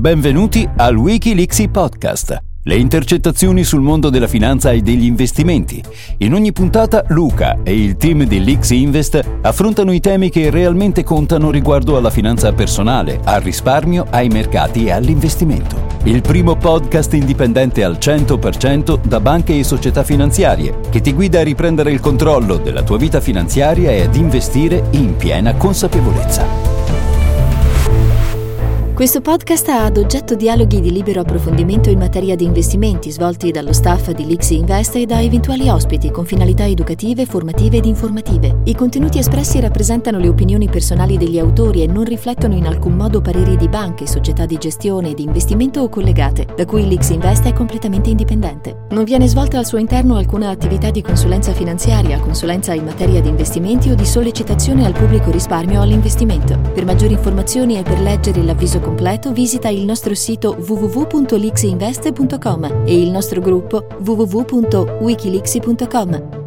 Benvenuti al Wikileaks Podcast. Le intercettazioni sul mondo della finanza e degli investimenti. In ogni puntata Luca e il team di Leaks Invest affrontano i temi che realmente contano riguardo alla finanza personale, al risparmio, ai mercati e all'investimento. Il primo podcast indipendente al 100% da banche e società finanziarie che ti guida a riprendere il controllo della tua vita finanziaria e ad investire in piena consapevolezza. Questo podcast ha ad oggetto dialoghi di libero approfondimento in materia di investimenti svolti dallo staff di Lixi Invest e da eventuali ospiti con finalità educative, formative ed informative. I contenuti espressi rappresentano le opinioni personali degli autori e non riflettono in alcun modo pareri di banche, società di gestione, di investimento o collegate, da cui Lixi Invest è completamente indipendente. Non viene svolta al suo interno alcuna attività di consulenza finanziaria, consulenza in materia di investimenti o di sollecitazione al pubblico risparmio all'investimento. Per maggiori informazioni e per leggere l'avviso completo visita il nostro sito www.lixinvest.com e il nostro gruppo www.wikilixi.com.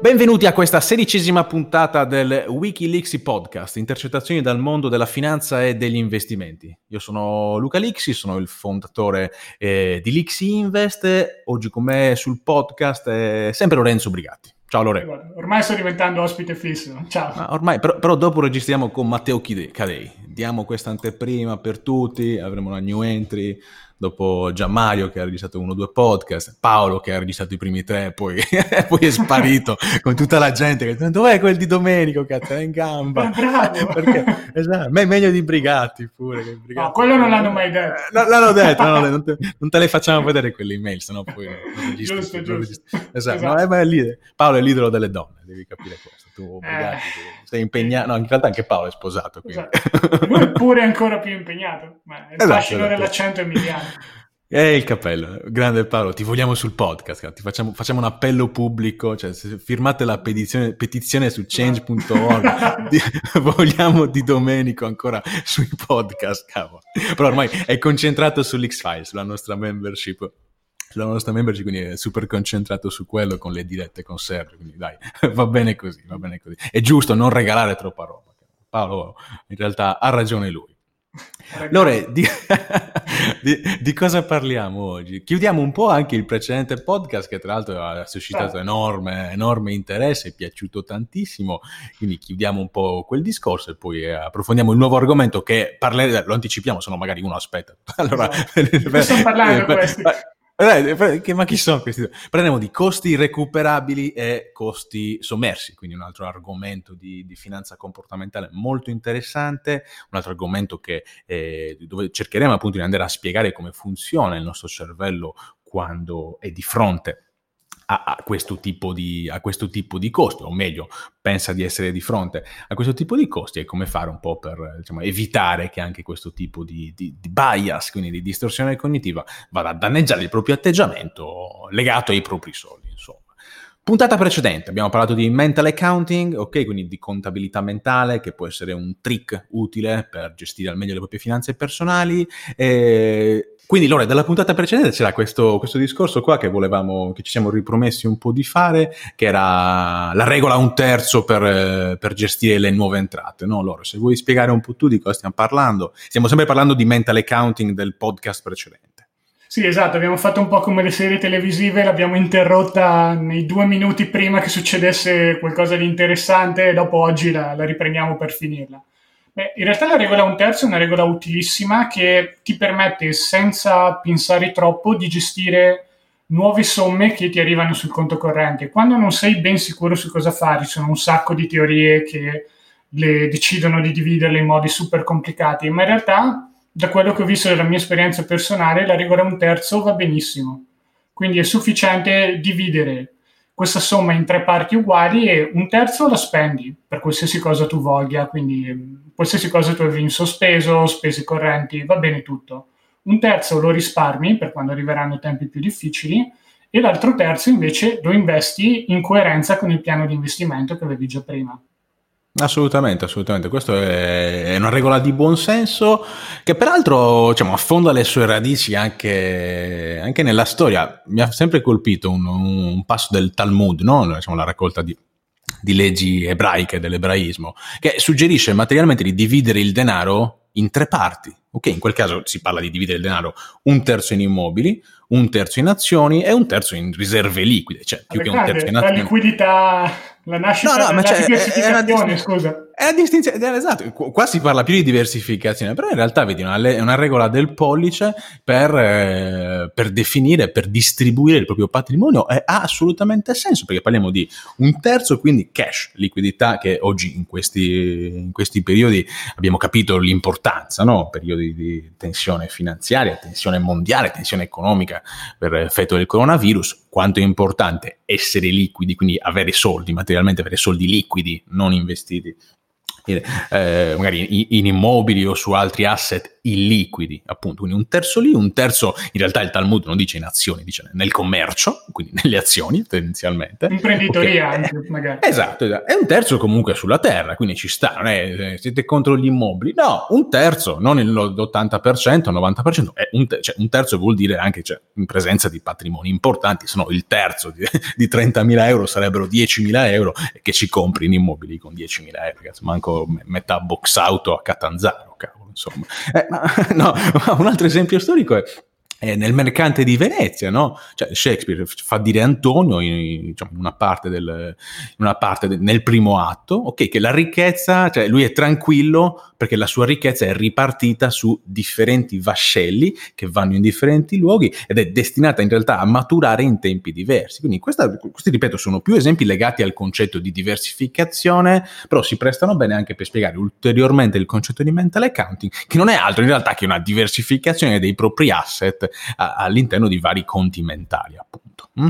Benvenuti a questa sedicesima puntata del Wikileaks Podcast, intercettazioni dal mondo della finanza e degli investimenti. Io sono Luca Lixi, sono il fondatore eh, di Lixi Invest. Oggi con me sul podcast è sempre Lorenzo Brigatti. Ciao Lorenzo. Ormai sto diventando ospite fisso. Ciao. Ma ormai, però, però, dopo registriamo con Matteo Cadei. Diamo questa anteprima per tutti, avremo una new entry dopo Gianmario che ha registrato uno o due podcast, Paolo che ha registrato i primi tre, poi, poi è sparito con tutta la gente che dov'è quel di Domenico che è in gamba? Bravo! Perché, esatto, me meglio di Brigatti pure. Che Brigatti. No, quello non l'hanno mai detto. Eh, l'hanno detto, no, non, te, non, te, le facciamo vedere quelle email, sennò poi... Non giusto, giusto. Esatto, esatto. No, è, Paolo è l'idolo delle donne, devi capire questo tu eh. sei impegnato, no in realtà anche Paolo è sposato. Esatto. Lui è pure ancora più impegnato, ma il esatto, fascino esatto. dell'accento emiliano. E il cappello, grande Paolo, ti vogliamo sul podcast, ti facciamo, facciamo un appello pubblico, cioè firmate la petizione, petizione su change.org, di, vogliamo di Domenico ancora sui podcast, cavolo. Però ormai è concentrato sull'X-Files, sulla nostra membership sulla nostra membership, quindi è super concentrato su quello con le dirette con Sergio, quindi dai, va bene così, va bene così. È giusto non regalare troppa roba. Paolo in realtà ha ragione lui. Lore, di, di, di, cosa parliamo oggi? Chiudiamo un po' anche il precedente podcast che tra l'altro ha suscitato enorme, enorme interesse, è piaciuto tantissimo, quindi chiudiamo un po' quel discorso e poi approfondiamo il nuovo argomento che parleremo, lo anticipiamo, se no magari uno aspetta. Allora, esatto. parlando eh, che, ma chi sono questi? Parliamo di costi recuperabili e costi sommersi, quindi un altro argomento di, di finanza comportamentale molto interessante, un altro argomento che, eh, dove cercheremo appunto di andare a spiegare come funziona il nostro cervello quando è di fronte a, questo di, a, questo tipo di, costi, o meglio, pensa di essere di fronte a questo tipo di costi e come fare un po' per diciamo, evitare che anche questo tipo di, di, di, bias, quindi di distorsione cognitiva, vada a danneggiare il proprio atteggiamento legato ai propri soldi, insomma. Puntata precedente abbiamo parlato di mental accounting, ok, quindi di contabilità mentale, che può essere un trick utile per gestire al meglio le proprie finanze personali. E quindi Lore, dalla puntata precedente c'era questo, questo, discorso qua che volevamo, che ci siamo ripromessi un po' di fare, che era la regola un terzo per, per gestire le nuove entrate, no Lore? Se vuoi spiegare un po' tu di cosa stiamo parlando, stiamo sempre parlando di mental accounting del podcast precedente. Sì, esatto, abbiamo fatto un po' come le serie televisive, l'abbiamo interrotta nei due minuti prima che succedesse qualcosa di interessante e dopo oggi la, la riprendiamo per finirla. Beh, in realtà la regola un terzo è una regola utilissima che ti permette, senza pensare troppo, di gestire nuove somme che ti arrivano sul conto corrente. Quando non sei ben sicuro su cosa fare, ci sono un sacco di teorie che le decidono di dividerle in modi super complicati, ma in realtà, da quello che ho visto dalla mia esperienza personale, la regola un terzo va benissimo. Quindi è sufficiente dividere questa somma in tre parti uguali e un terzo la spendi per qualsiasi cosa tu voglia, quindi mm, qualsiasi cosa tu avevi in sospeso, spese correnti, va bene tutto. Un terzo lo risparmi per quando arriveranno tempi più difficili e l'altro terzo invece lo investi in coerenza con il piano di investimento che avevi già prima. Assolutamente, assolutamente. Questa è una regola di buon senso che peraltro diciamo, affonda le sue radici anche, anche, nella storia. Mi ha sempre colpito un, un passo del Talmud, no? diciamo, la raccolta di, di leggi ebraiche, dell'ebraismo, che suggerisce materialmente di dividere il denaro in tre parti. Ok, in quel caso si parla di dividere il denaro un terzo in immobili, un terzo in azioni e un terzo in riserve liquide, cioè più che un terzo in azioni. La liquidità, la nascita no, no, ma la cioè, diversificazione, scusa. È la distinzione, esatto, qua si parla più di diversificazione, però in realtà vedi una, una regola del pollice per, eh, per, definire, per distribuire il proprio patrimonio e ha assolutamente senso, perché parliamo di un terzo, quindi cash, liquidità che oggi in questi, in questi periodi abbiamo capito l'importanza, no? periodi di tensione finanziaria, tensione mondiale, tensione economica per effetto del coronavirus, quanto è importante essere liquidi, quindi avere soldi, materialmente avere soldi liquidi, non investiti eh, magari in immobili o su altri asset illiquidi, appunto, quindi un terzo lì, un terzo, in realtà il Talmud non dice in azioni, dice nel commercio, quindi nelle azioni tendenzialmente. Imprenditoria okay. anche, magari. Esatto, esatto, e un terzo comunque sulla terra, quindi ci sta, non è, eh, siete contro gli immobili, no, un terzo, non l'80%, 90%, è un, te- cioè, un terzo vuol dire anche cioè, in presenza di patrimoni importanti, se no il terzo di, di 30.000 euro sarebbero 10.000 euro che ci compri in immobili con 10.000 euro, ragazzi, manco metà box auto a Catanzaro, insomma. Eh, ma, no, un altro esempio storico è nel mercante di Venezia, no? Cioè Shakespeare fa dire Antonio in, diciamo, in, una parte, del, una parte del, nel primo atto, ok, che la ricchezza, cioè lui è tranquillo perché la sua ricchezza è ripartita su differenti vascelli che vanno in differenti luoghi ed è destinata in realtà a maturare in tempi diversi. Quindi questa, questi, ripeto, sono più esempi legati al concetto di diversificazione, però si prestano bene anche per spiegare ulteriormente il concetto di mental accounting, che non è altro in realtà che una diversificazione dei propri asset a, all'interno di vari conti mentali, appunto. Mm?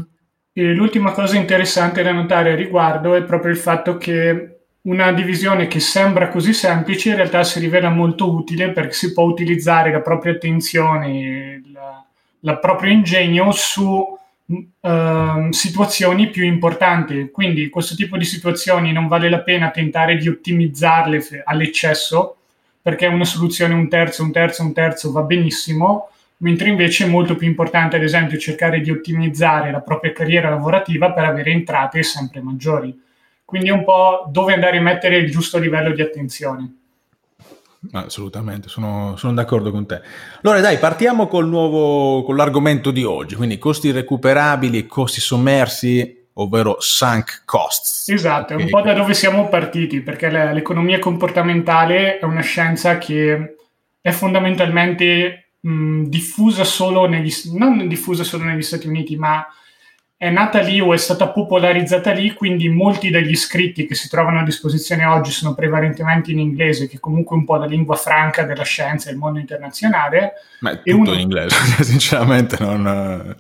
l'ultima cosa interessante da notare a riguardo è proprio il fatto che una divisione che sembra così semplice in realtà si rivela molto utile perché si può utilizzare la propria attenzione, la, la proprio ingegno su uh, situazioni più importanti. Quindi questo tipo di situazioni non vale la pena tentare di ottimizzarle all'eccesso perché una soluzione un terzo, un terzo, un terzo va benissimo, mentre invece è molto più importante ad esempio cercare di ottimizzare la propria carriera lavorativa per avere entrate sempre maggiori quindi è un po' dove andare a mettere il giusto livello di attenzione. Assolutamente, sono, sono, d'accordo con te. Allora dai, partiamo col nuovo, con l'argomento di oggi, quindi costi recuperabili e costi sommersi, ovvero sunk costs. Esatto, è un po' da dove siamo partiti, perché l'economia comportamentale è una scienza che è fondamentalmente diffusa solo negli, diffusa solo negli Stati Uniti, ma è nata lì o è stata popolarizzata lì, quindi molti degli scritti che si trovano a disposizione oggi sono prevalentemente in inglese, che è comunque un po' la lingua franca della scienza e del mondo internazionale. Ma è tutto uno... in inglese, sinceramente non...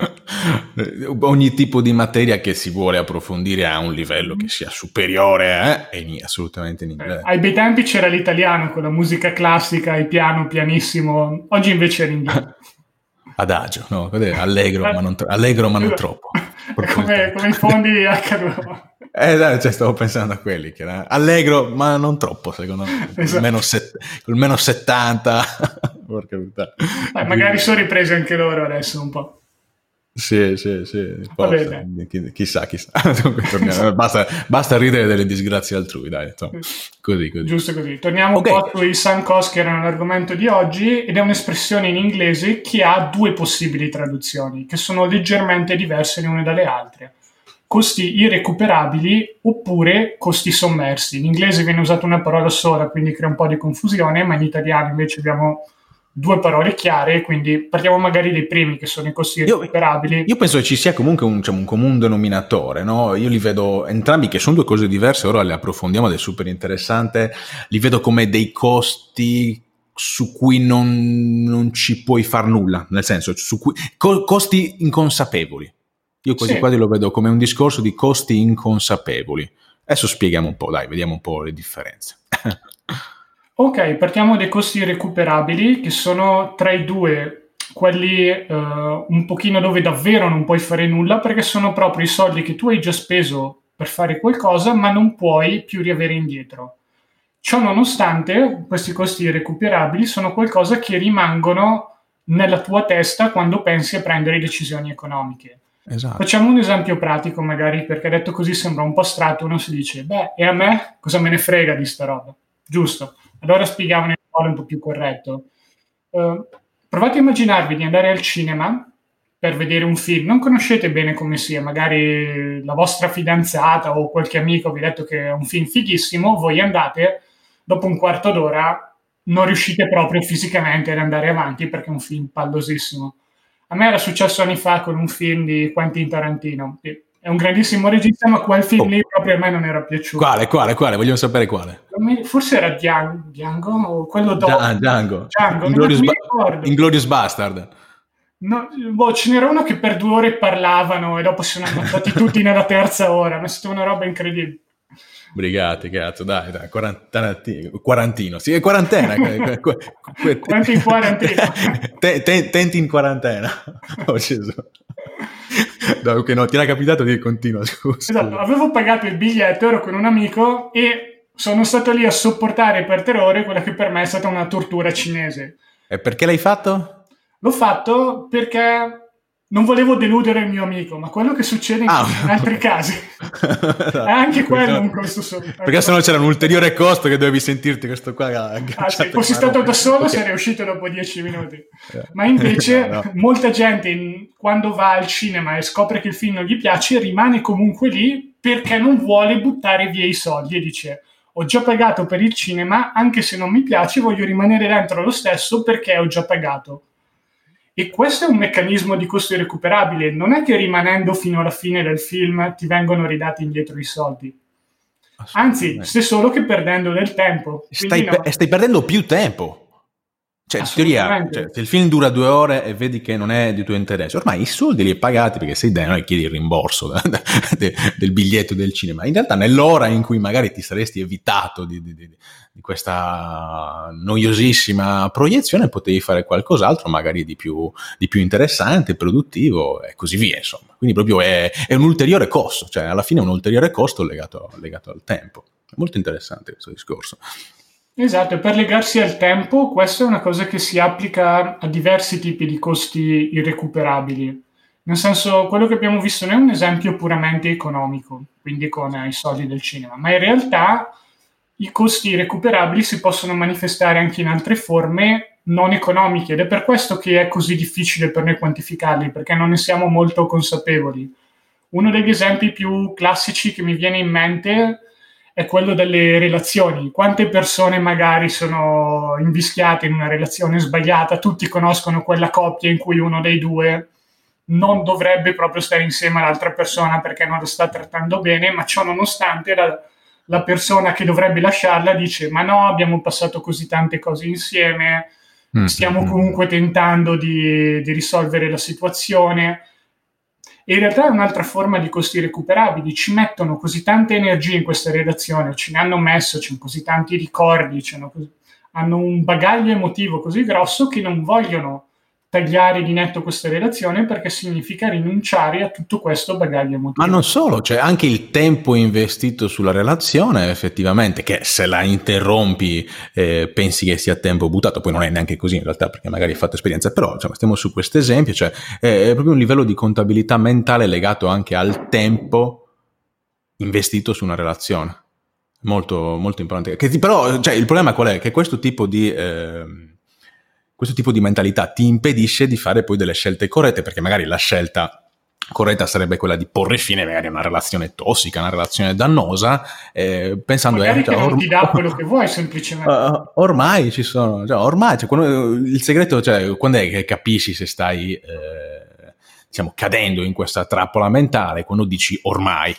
ogni tipo di materia che si vuole approfondire a un livello che sia superiore eh? è assolutamente in inglese. Eh, ai bei tempi c'era l'italiano con la musica classica, il piano pianissimo, oggi invece è l'inglese. Adagio, no? Allegro, ma non, tro- allegro ma non troppo. Come, come i fondi H2O. Eh, cioè, stavo pensando a quelli che era allegro, ma non troppo, secondo me. Esatto. Meno set, col meno 70. Porca puttana. Magari sono ripresi anche loro adesso un po'. Sì, sì, sì. Forse, chissà, chissà. basta, basta, ridere delle disgrazie altrui, dai. Insomma. Così, così. Giusto così. Torniamo okay. un po' sui sunk cost che erano l'argomento di oggi ed è un'espressione in inglese che ha due possibili traduzioni che sono leggermente diverse le une dalle altre. Costi irrecuperabili oppure costi sommersi. In inglese viene usata una parola sola, quindi crea un po' di confusione, ma in italiano invece abbiamo due parole chiare, quindi parliamo magari dei primi che sono i costi recuperabili. Io, io penso che ci sia comunque un, diciamo, un comune denominatore, no? Io li vedo entrambi che sono due cose diverse, ora le approfondiamo ed è super interessante, li vedo come dei costi su cui non, non ci puoi far nulla, nel senso, su cui, co- costi inconsapevoli. Io quasi sì. quasi lo vedo come un discorso di costi inconsapevoli. Adesso spieghiamo un po', dai, vediamo un po' le differenze. Ok, partiamo dai costi recuperabili, che sono tra i due quelli uh, un pochino dove davvero non puoi fare nulla, perché sono proprio i soldi che tu hai già speso per fare qualcosa, ma non puoi più riavere indietro. Ciò nonostante, questi costi recuperabili sono qualcosa che rimangono nella tua testa quando pensi a prendere decisioni economiche. Esatto. Facciamo un esempio pratico, magari, perché detto così sembra un po' astratto. Uno si dice, beh, e a me cosa me ne frega di sta roba? Giusto. Allora spieghiamo parole un po' più corretto. Uh, provate a immaginarvi di andare al cinema per vedere un film, non conoscete bene come sia, magari la vostra fidanzata o qualche amico vi ha detto che è un film fighissimo, voi andate, dopo un quarto d'ora non riuscite proprio fisicamente ad andare avanti perché è un film pallosissimo. A me era successo anni fa con un film di Quentin Tarantino. È un grandissimo regista, ma quel film oh. lì proprio a me non era piaciuto. Quale, quale, quale? Vogliamo sapere quale. Forse era Django o quello dopo. Django. Django. Inglorious, ba- Inglorious Bastard. No, boh, ce n'era uno che per due ore parlavano e dopo si sono andati tutti nella terza ora, ma è stata una roba incredibile. Brigate, cazzo, dai, dai, quarantino, sì, è quarantena. Quanti in quarantena? tenti in quarantena. Oh Gesù. No, okay, no, ti era capitato di continua, scusa. Esatto, avevo pagato il biglietto, ero con un amico e sono stato lì a sopportare per tre ore quella che per me è stata una tortura cinese. E perché l'hai fatto? L'ho fatto perché non volevo deludere il mio amico, ma quello che succede in, ah. altri casi è anche quello un costo sopra. Perché se no c'era un ulteriore costo che dovevi sentirti questo qua. Ah, se fossi stato da solo sarei uscito dopo dieci minuti. Eh. Ma invece no, no. molta gente quando va al cinema e scopre che il film non gli piace rimane comunque lì perché non vuole buttare via i soldi e dice ho già pagato per il cinema, anche se non mi piace voglio rimanere dentro lo stesso perché ho già pagato e questo è un meccanismo di costo irrecuperabile. Non è che rimanendo fino alla fine del film ti vengono ridati indietro i soldi. Anzi, stai solo che perdendo del tempo. Stai, no. pe- stai perdendo più tempo. Cioè, in teoria, cioè, se il film dura due ore e vedi che non è di tuo interesse, ormai i soldi li hai pagati perché sei dentro e chiedi il rimborso da, da, de, del biglietto del cinema. In realtà, nell'ora in cui magari ti saresti evitato di, di, di, di questa noiosissima proiezione, potevi fare qualcos'altro, magari di più, di più interessante, produttivo e così via. Insomma. Quindi, proprio è, è, un ulteriore costo, cioè alla fine è un ulteriore costo legato, legato al tempo. È molto interessante questo discorso. Esatto, per legarsi al tempo, questa è una cosa che si applica a diversi tipi di costi irrecuperabili. Nel senso, quello che abbiamo visto non è un esempio puramente economico, quindi con i soldi del cinema, ma in realtà i costi irrecuperabili si possono manifestare anche in altre forme non economiche ed è per questo che è così difficile per noi quantificarli, perché non ne siamo molto consapevoli. Uno degli esempi più classici che mi viene in mente è quello delle relazioni. Quante persone magari sono invischiate in una relazione sbagliata, tutti conoscono quella coppia in cui uno dei due non dovrebbe proprio stare insieme all'altra persona perché non lo sta trattando bene, ma ciò nonostante la, la persona che dovrebbe lasciarla dice ma no, abbiamo passato così tante cose insieme, mm, stiamo comunque tentando di, di risolvere la situazione e in realtà è un'altra forma di costi recuperabili. Ci mettono così tante energie in questa redazione, ce ne hanno messo, c'è così tanti ricordi, così, hanno un bagaglio emotivo così grosso che non vogliono tagliare di netto questa relazione perché significa rinunciare a tutto questo bagaglio emotivo. Ma non solo, c'è anche il tempo investito sulla relazione effettivamente, che se la interrompi eh, pensi che sia tempo buttato, poi non è neanche così in realtà perché magari hai fatto esperienza, però cioè, stiamo su questo esempio, cioè è proprio un livello di contabilità mentale legato anche al tempo investito su una relazione. Molto, molto importante. Che, però cioè, il problema qual è? Che questo tipo di... Eh, questo tipo di mentalità ti impedisce di fare poi delle scelte corrette, perché magari la scelta corretta sarebbe quella di porre fine magari a una relazione tossica, una relazione dannosa, eh, pensando magari eh, cioè, or- ti dà quello che vuoi semplicemente. Uh, ormai ci sono, cioè, ormai, cioè, quando, il segreto, cioè, quando è che capisci se stai, eh, diciamo, cadendo in questa trappola mentale, quando dici ormai,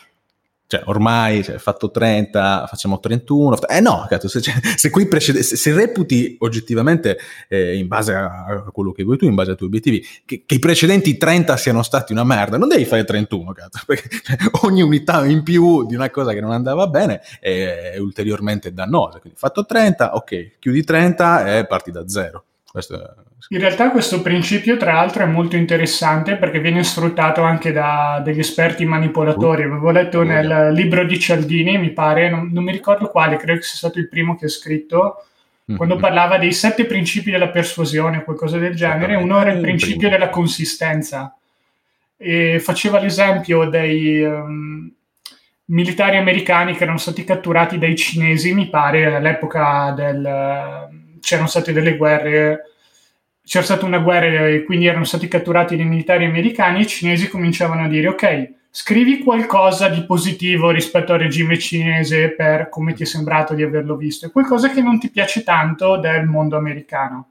cioè, ormai cioè, fatto 30, facciamo 31. Eh no, cazzo, se, cioè, se, qui precede, se, se reputi oggettivamente, eh, in base a, quello che vuoi tu, in base ai tuoi obiettivi, che, che, i precedenti 30 siano stati una merda, non devi fare 31, cazzo, perché cioè, ogni unità in più di una cosa che non andava bene è, è ulteriormente dannosa. Quindi fatto 30, ok, chiudi 30 e parti da zero. Questo in realtà questo principio, tra l'altro, è molto interessante perché viene sfruttato anche da degli esperti manipolatori. Uh. Avevo letto nel libro di Cialdini, mi pare, non, non, mi ricordo quale, credo che sia stato il primo che ha scritto, mm-hmm. quando parlava dei sette principi della persuasione o qualcosa del genere. Uno era il principio della consistenza e faceva l'esempio dei um, militari americani che erano stati catturati dai cinesi, mi pare, all'epoca del c'erano state delle guerre, c'era stata una guerra e quindi erano stati catturati dei militari americani, i cinesi cominciavano a dire ok, scrivi qualcosa di positivo rispetto al regime cinese per come ti è sembrato di averlo visto, e qualcosa che non ti piace tanto del mondo americano.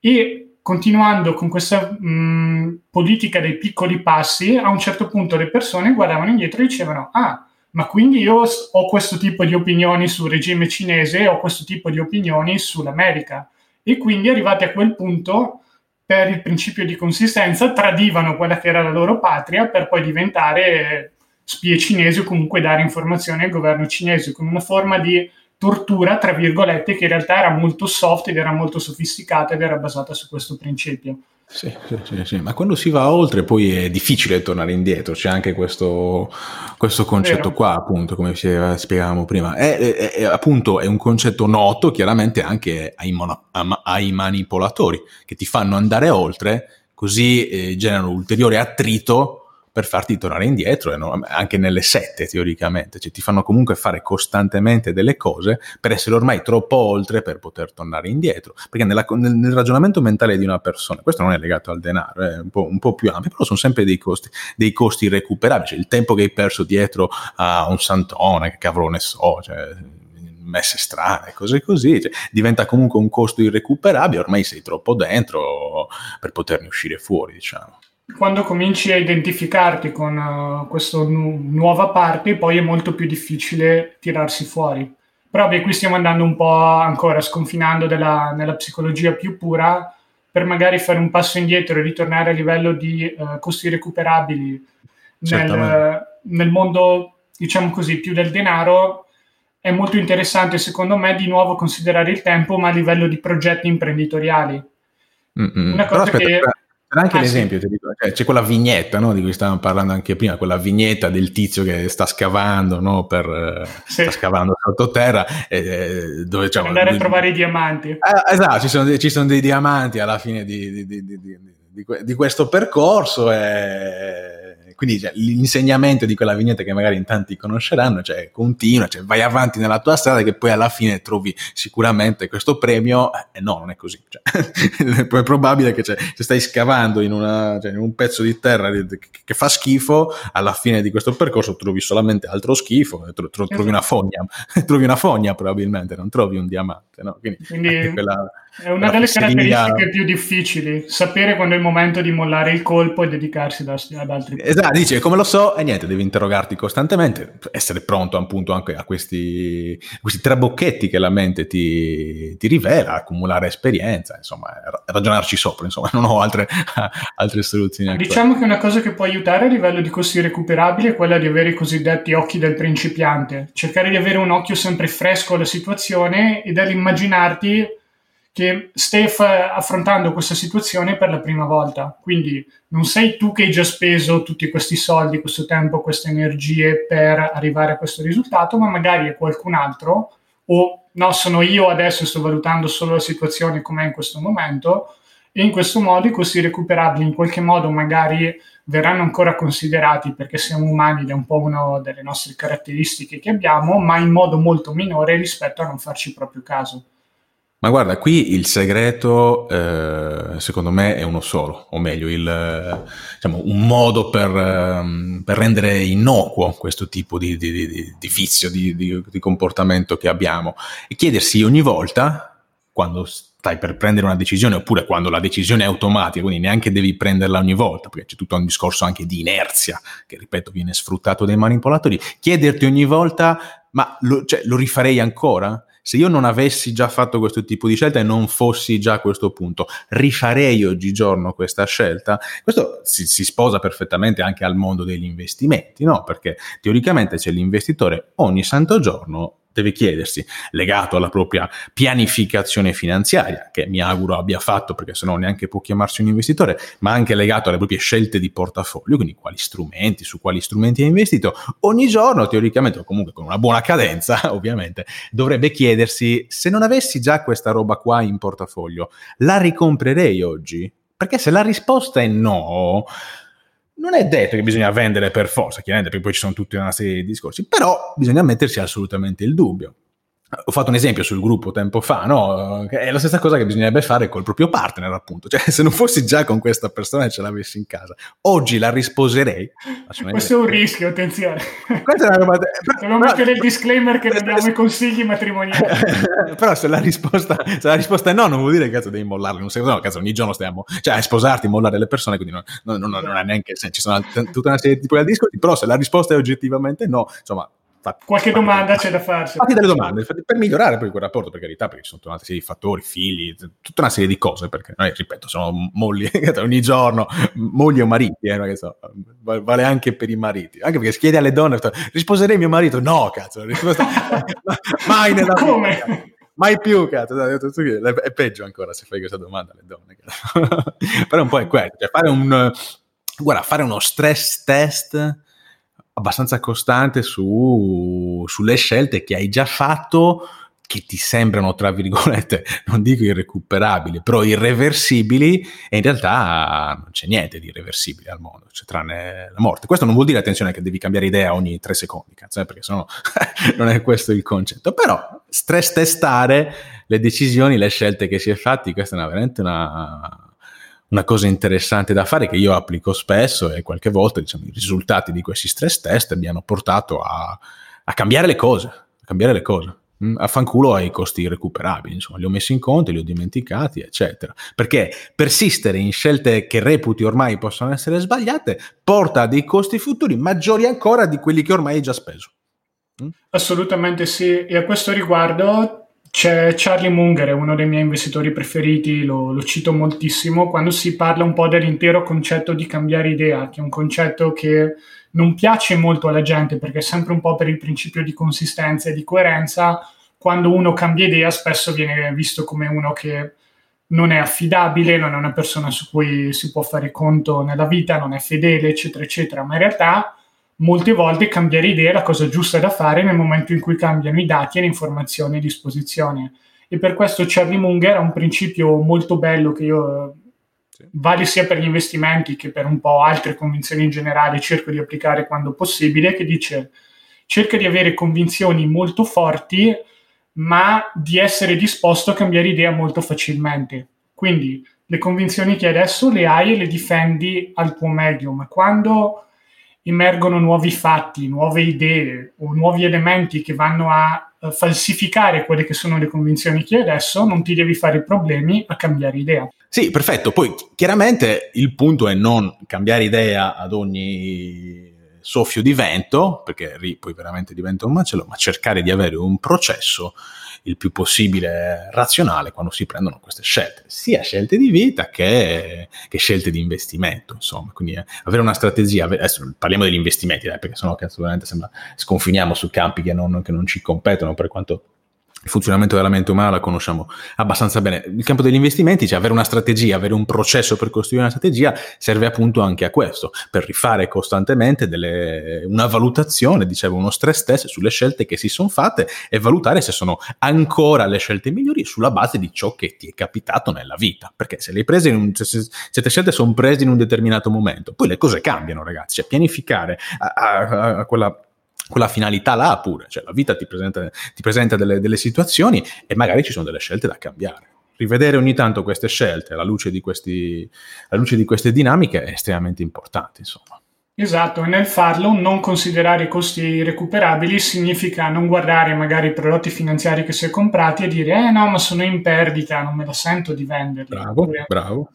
E continuando con questa mh, politica dei piccoli passi, a un certo punto le persone guardavano indietro e dicevano, ah, ma quindi io ho questo tipo di opinioni sul regime cinese, ho questo tipo di opinioni sull'America. E quindi arrivati a quel punto per il principio di consistenza, tradivano quella che era la loro patria per poi diventare spie cinesi o comunque dare informazioni al governo cinese, con una forma di tortura, tra virgolette, che in realtà era molto soft ed era molto sofisticata ed era basata su questo principio. Sì, sì, sì, ma quando si va oltre poi è difficile tornare indietro, c'è anche questo, questo concetto Vero. qua, appunto, come spiegavamo prima. È, è, è, appunto, è un concetto noto chiaramente anche ai, mono, ai manipolatori, che ti fanno andare oltre, così eh, generano ulteriore attrito per farti tornare indietro, anche nelle sette teoricamente, cioè ti fanno comunque fare costantemente delle cose per essere ormai troppo oltre per poter tornare indietro, perché nella, nel, nel, ragionamento mentale di una persona, questo non è legato al denaro, è un po', un po più ampio, però sono sempre dei costi, dei costi irrecuperabili, cioè il tempo che hai perso dietro a un santone, che cavolo ne so, cioè, messe strane, cose così, cioè, diventa comunque un costo irrecuperabile, ormai sei troppo dentro per poterne uscire fuori, diciamo quando cominci a identificarti con uh, questa nu- nuova parte, poi è molto più difficile tirarsi fuori. Però beh, qui stiamo andando un po' ancora sconfinando della, nella psicologia più pura per magari fare un passo indietro e ritornare a livello di uh, costi recuperabili nel, nel mondo, diciamo così, più del denaro. È molto interessante, secondo me, di nuovo considerare il tempo, ma a livello di progetti imprenditoriali. Mm-mm. Una cosa aspetta, che... C'era anche ah, l'esempio, sì. dico, cioè, c'è quella vignetta no, di cui stavamo parlando anche prima, quella vignetta del tizio che sta scavando, no, per, eh, sì. sta scavando sottoterra, eh, dove c'è... andare a trovare i diamanti. Eh, esatto, ci sono, ci sono, dei diamanti alla fine di, di, di, di questo percorso e quindi cioè, l'insegnamento di quella vignetta che magari in tanti conosceranno, cioè continua, cioè vai avanti nella tua strada che poi alla fine trovi sicuramente questo premio, e eh, no, non è così. Cioè, è probabile che cioè, se stai scavando in, una, cioè, in, un pezzo di terra che fa schifo, alla fine di questo percorso trovi solamente altro schifo, tro- tro- trovi una fogna, trovi una fogna probabilmente, non trovi un diamante. No? Quindi, Quindi quella, è una delle caratteristiche più difficili, sapere quando è il momento di mollare il colpo e dedicarsi ad altri. Esatto, dice come lo so e niente, devi interrogarti costantemente, essere pronto appunto anche a questi, questi trabocchetti che la mente ti, ti, rivela, accumulare esperienza, insomma, ragionarci sopra, insomma, non ho altre, altre soluzioni. Diciamo che una cosa che può aiutare a livello di costi recuperabili è quella di avere i cosiddetti occhi del principiante, cercare di avere un occhio sempre fresco alla situazione e dall'immaginarti che stai fa- affrontando questa situazione per la prima volta. Quindi non sei tu che hai già speso tutti questi soldi, questo tempo, queste energie per arrivare a questo risultato, ma magari è qualcun altro o no, sono io adesso sto valutando solo la situazione come è in questo momento e in questo modo i costi recuperabili in qualche modo magari verranno ancora considerati perché siamo umani ed è un po' una delle nostre caratteristiche che abbiamo, ma in modo molto minore rispetto a non farci proprio caso. Ma guarda, qui il segreto, eh, secondo me, è uno solo, o meglio, il, diciamo, un modo per, um, per, rendere innocuo questo tipo di, di, di, di vizio, di, comportamento che abbiamo, e chiedersi ogni volta, quando stai per prendere una decisione, oppure quando la decisione è automatica, quindi neanche devi prenderla ogni volta, perché c'è tutto un discorso anche di inerzia, che ripeto viene sfruttato dai manipolatori, chiederti ogni volta, ma lo, cioè, lo rifarei ancora? Se io non avessi già fatto questo tipo di scelta e non fossi già a questo punto, rifarei oggigiorno questa scelta? Questo si, si sposa perfettamente anche al mondo degli investimenti, no? Perché teoricamente c'è l'investitore ogni santo giorno deve chiedersi, legato alla propria pianificazione finanziaria, che mi auguro abbia fatto perché sennò neanche può chiamarsi un investitore, ma anche legato alle proprie scelte di portafoglio, quindi quali strumenti, su quali strumenti ha investito, ogni giorno teoricamente o comunque con una buona cadenza, ovviamente, dovrebbe chiedersi se non avessi già questa roba qua in portafoglio, la ricomprerei oggi? Perché se la risposta è no, non è detto che bisogna vendere per forza, chiaramente, perché poi ci sono tutta una serie di discorsi, però bisogna mettersi assolutamente il dubbio. Ho fatto un esempio sul gruppo tempo fa, no? È la stessa cosa che bisognerebbe fare col proprio partner, appunto. Cioè, se non fossi già con questa persona e ce l'avessi in casa, oggi la risposerei. Questo è un rischio, attenzione. Questa è una roba. Devo mettere il disclaimer che non diamo i consigli matrimoniali. però se la, risposta, se la risposta è no, non vuol dire che cazzo devi mollarle. Non sei, no, cazzo, ogni giorno stiamo, cioè, sposarti, mollare le persone, quindi non, non, non, non ha neanche senso. Ci sono tutta una serie di tipi di discorsi, però se la risposta è oggettivamente no, insomma, Fatti, Qualche fatti, domanda c'è da farsi. Fatti delle domande per migliorare poi quel rapporto, per carità, perché ci sono tutta una serie di fattori, figli, tutta una serie di cose, perché noi, ripeto, sono mogli ogni giorno, mogli o mariti, eh, so, vale anche per i mariti. Anche perché si chiede alle donne, risposerei mio marito? No, cazzo, risposta, mai nella Come? vita. Mai più, cazzo, è peggio ancora se fai questa domanda alle donne. Però un po' è quello, cioè fare un, guarda, fare uno stress test abbastanza costante su, sulle scelte che hai già fatto che ti sembrano, tra virgolette, non dico irrecuperabili, però irreversibili, e in realtà non c'è niente di irreversibile al mondo, cioè, tranne la morte. Questo non vuol dire, attenzione, che devi cambiare idea ogni tre secondi, cazzo, eh, perché sennò non è questo il concetto. Però stress testare le decisioni, le scelte che si è fatti, questa è una, veramente una, una cosa interessante da fare che io applico spesso e qualche volta diciamo, i risultati di questi stress test mi hanno portato a, a cambiare le cose, a cambiare le cose. Mm, a fanculo ai costi recuperabili, insomma, li ho messi in conto, li ho dimenticati, eccetera. Perché persistere in scelte che reputi ormai possono essere sbagliate porta a dei costi futuri maggiori ancora di quelli che ormai hai già speso. Mm? Assolutamente sì, e a questo riguardo c'è Charlie Munger, uno dei miei investitori preferiti, lo, lo, cito moltissimo, quando si parla un po' dell'intero concetto di cambiare idea, che è un concetto che non piace molto alla gente perché è sempre un po' per il principio di consistenza e di coerenza. Quando uno cambia idea spesso viene visto come uno che non è affidabile, non è una persona su cui si può fare conto nella vita, non è fedele, eccetera, eccetera, ma in realtà molte volte cambiare idea è la cosa giusta da fare nel momento in cui cambiano i dati e le informazioni a disposizione. E per questo Charlie Munger ha un principio molto bello che io sì. vale sia per gli investimenti che per un po' altre convinzioni in generale, cerco di applicare quando possibile, che dice cerca di avere convinzioni molto forti, ma di essere disposto a cambiare idea molto facilmente. Quindi le convinzioni che adesso le hai e le difendi al tuo meglio, ma quando emergono nuovi fatti, nuove idee o nuovi elementi che vanno a uh, falsificare quelle che sono le convinzioni che hai adesso, non ti devi fare problemi a cambiare idea. Sì, perfetto. Poi chiaramente il punto è non cambiare idea ad ogni soffio di vento, perché lì poi veramente diventa un macello, ma cercare di avere un processo il più possibile razionale quando si prendono queste scelte, sia scelte di vita che, che scelte di investimento, insomma, quindi eh, avere una strategia, adesso parliamo degli investimenti, dai, perché sennò cazzo sembra sconfiniamo su campi che non, che non ci competono per quanto il funzionamento della mente umana la conosciamo abbastanza bene. Il campo degli investimenti, cioè avere una strategia, avere un processo per costruire una strategia, serve appunto anche a questo, per rifare costantemente delle, una valutazione, dicevo, uno stress test sulle scelte che si sono fatte e valutare se sono ancora le scelte migliori sulla base di ciò che ti è capitato nella vita. Perché se le un, se, se, certe scelte sono prese in un determinato momento, poi le cose cambiano, ragazzi. Cioè, pianificare a, a, a quella quella finalità là pure, cioè la vita ti presenta, ti presenta delle, delle, situazioni e magari ci sono delle scelte da cambiare. Rivedere ogni tanto queste scelte alla luce di, questi, alla luce di queste dinamiche è estremamente importante, insomma. Esatto, e nel farlo non considerare i costi recuperabili significa non guardare magari i prodotti finanziari che si è comprati e dire eh no, ma sono in perdita, non me la sento di venderli. Bravo, Oppure, bravo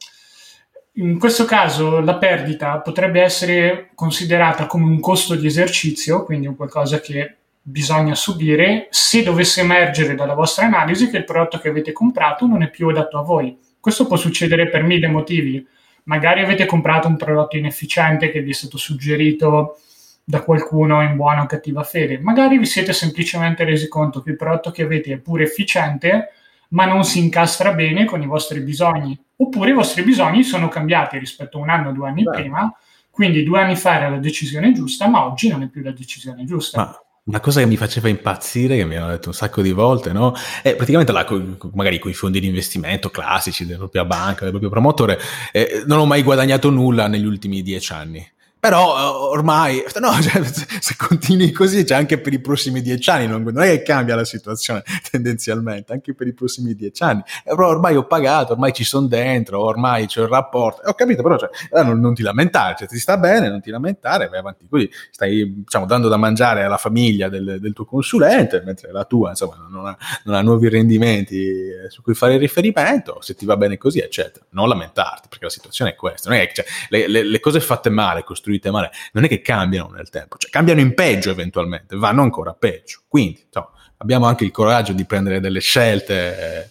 in questo caso la perdita potrebbe essere considerata come un costo di esercizio, quindi un qualcosa che bisogna subire se dovesse emergere dalla vostra analisi che il prodotto che avete comprato non è più adatto a voi. Questo può succedere per mille motivi. Magari avete comprato un prodotto inefficiente che vi è stato suggerito da qualcuno in buona o cattiva fede. Magari vi siete semplicemente resi conto che il prodotto che avete è pure efficiente, ma non si incastra bene con i vostri bisogni oppure i vostri bisogni sono cambiati rispetto a un anno o due anni Beh. prima, quindi due anni fa era la decisione giusta, ma oggi non è più la decisione giusta. Ma una cosa che mi faceva impazzire, che mi hanno detto un sacco di volte, no? È praticamente là, magari con i fondi di investimento classici della propria banca, del proprio promotore, eh, non ho mai guadagnato nulla negli ultimi dieci anni. Però eh, ormai, no, cioè, se continui così, c'è cioè anche per i prossimi dieci anni, non, non, è che cambia la situazione tendenzialmente, anche per i prossimi dieci anni. Però ormai ho pagato, ormai ci sono dentro, ormai c'è il rapporto. Ho capito, però cioè, non, non, ti lamentare, cioè, ti sta bene, non ti lamentare, vai avanti così. Stai diciamo, dando da mangiare alla famiglia del, del, tuo consulente, mentre la tua insomma, non ha, non ha nuovi rendimenti eh, su cui fare riferimento, se ti va bene così, eccetera. Non lamentarti, perché la situazione è questa. Non è che, cioè, le, le, le cose fatte male, costruite male, non è che cambiano nel tempo, cioè cambiano in peggio eventualmente, vanno ancora peggio. Quindi, insomma, abbiamo anche il coraggio di prendere delle scelte. Eh,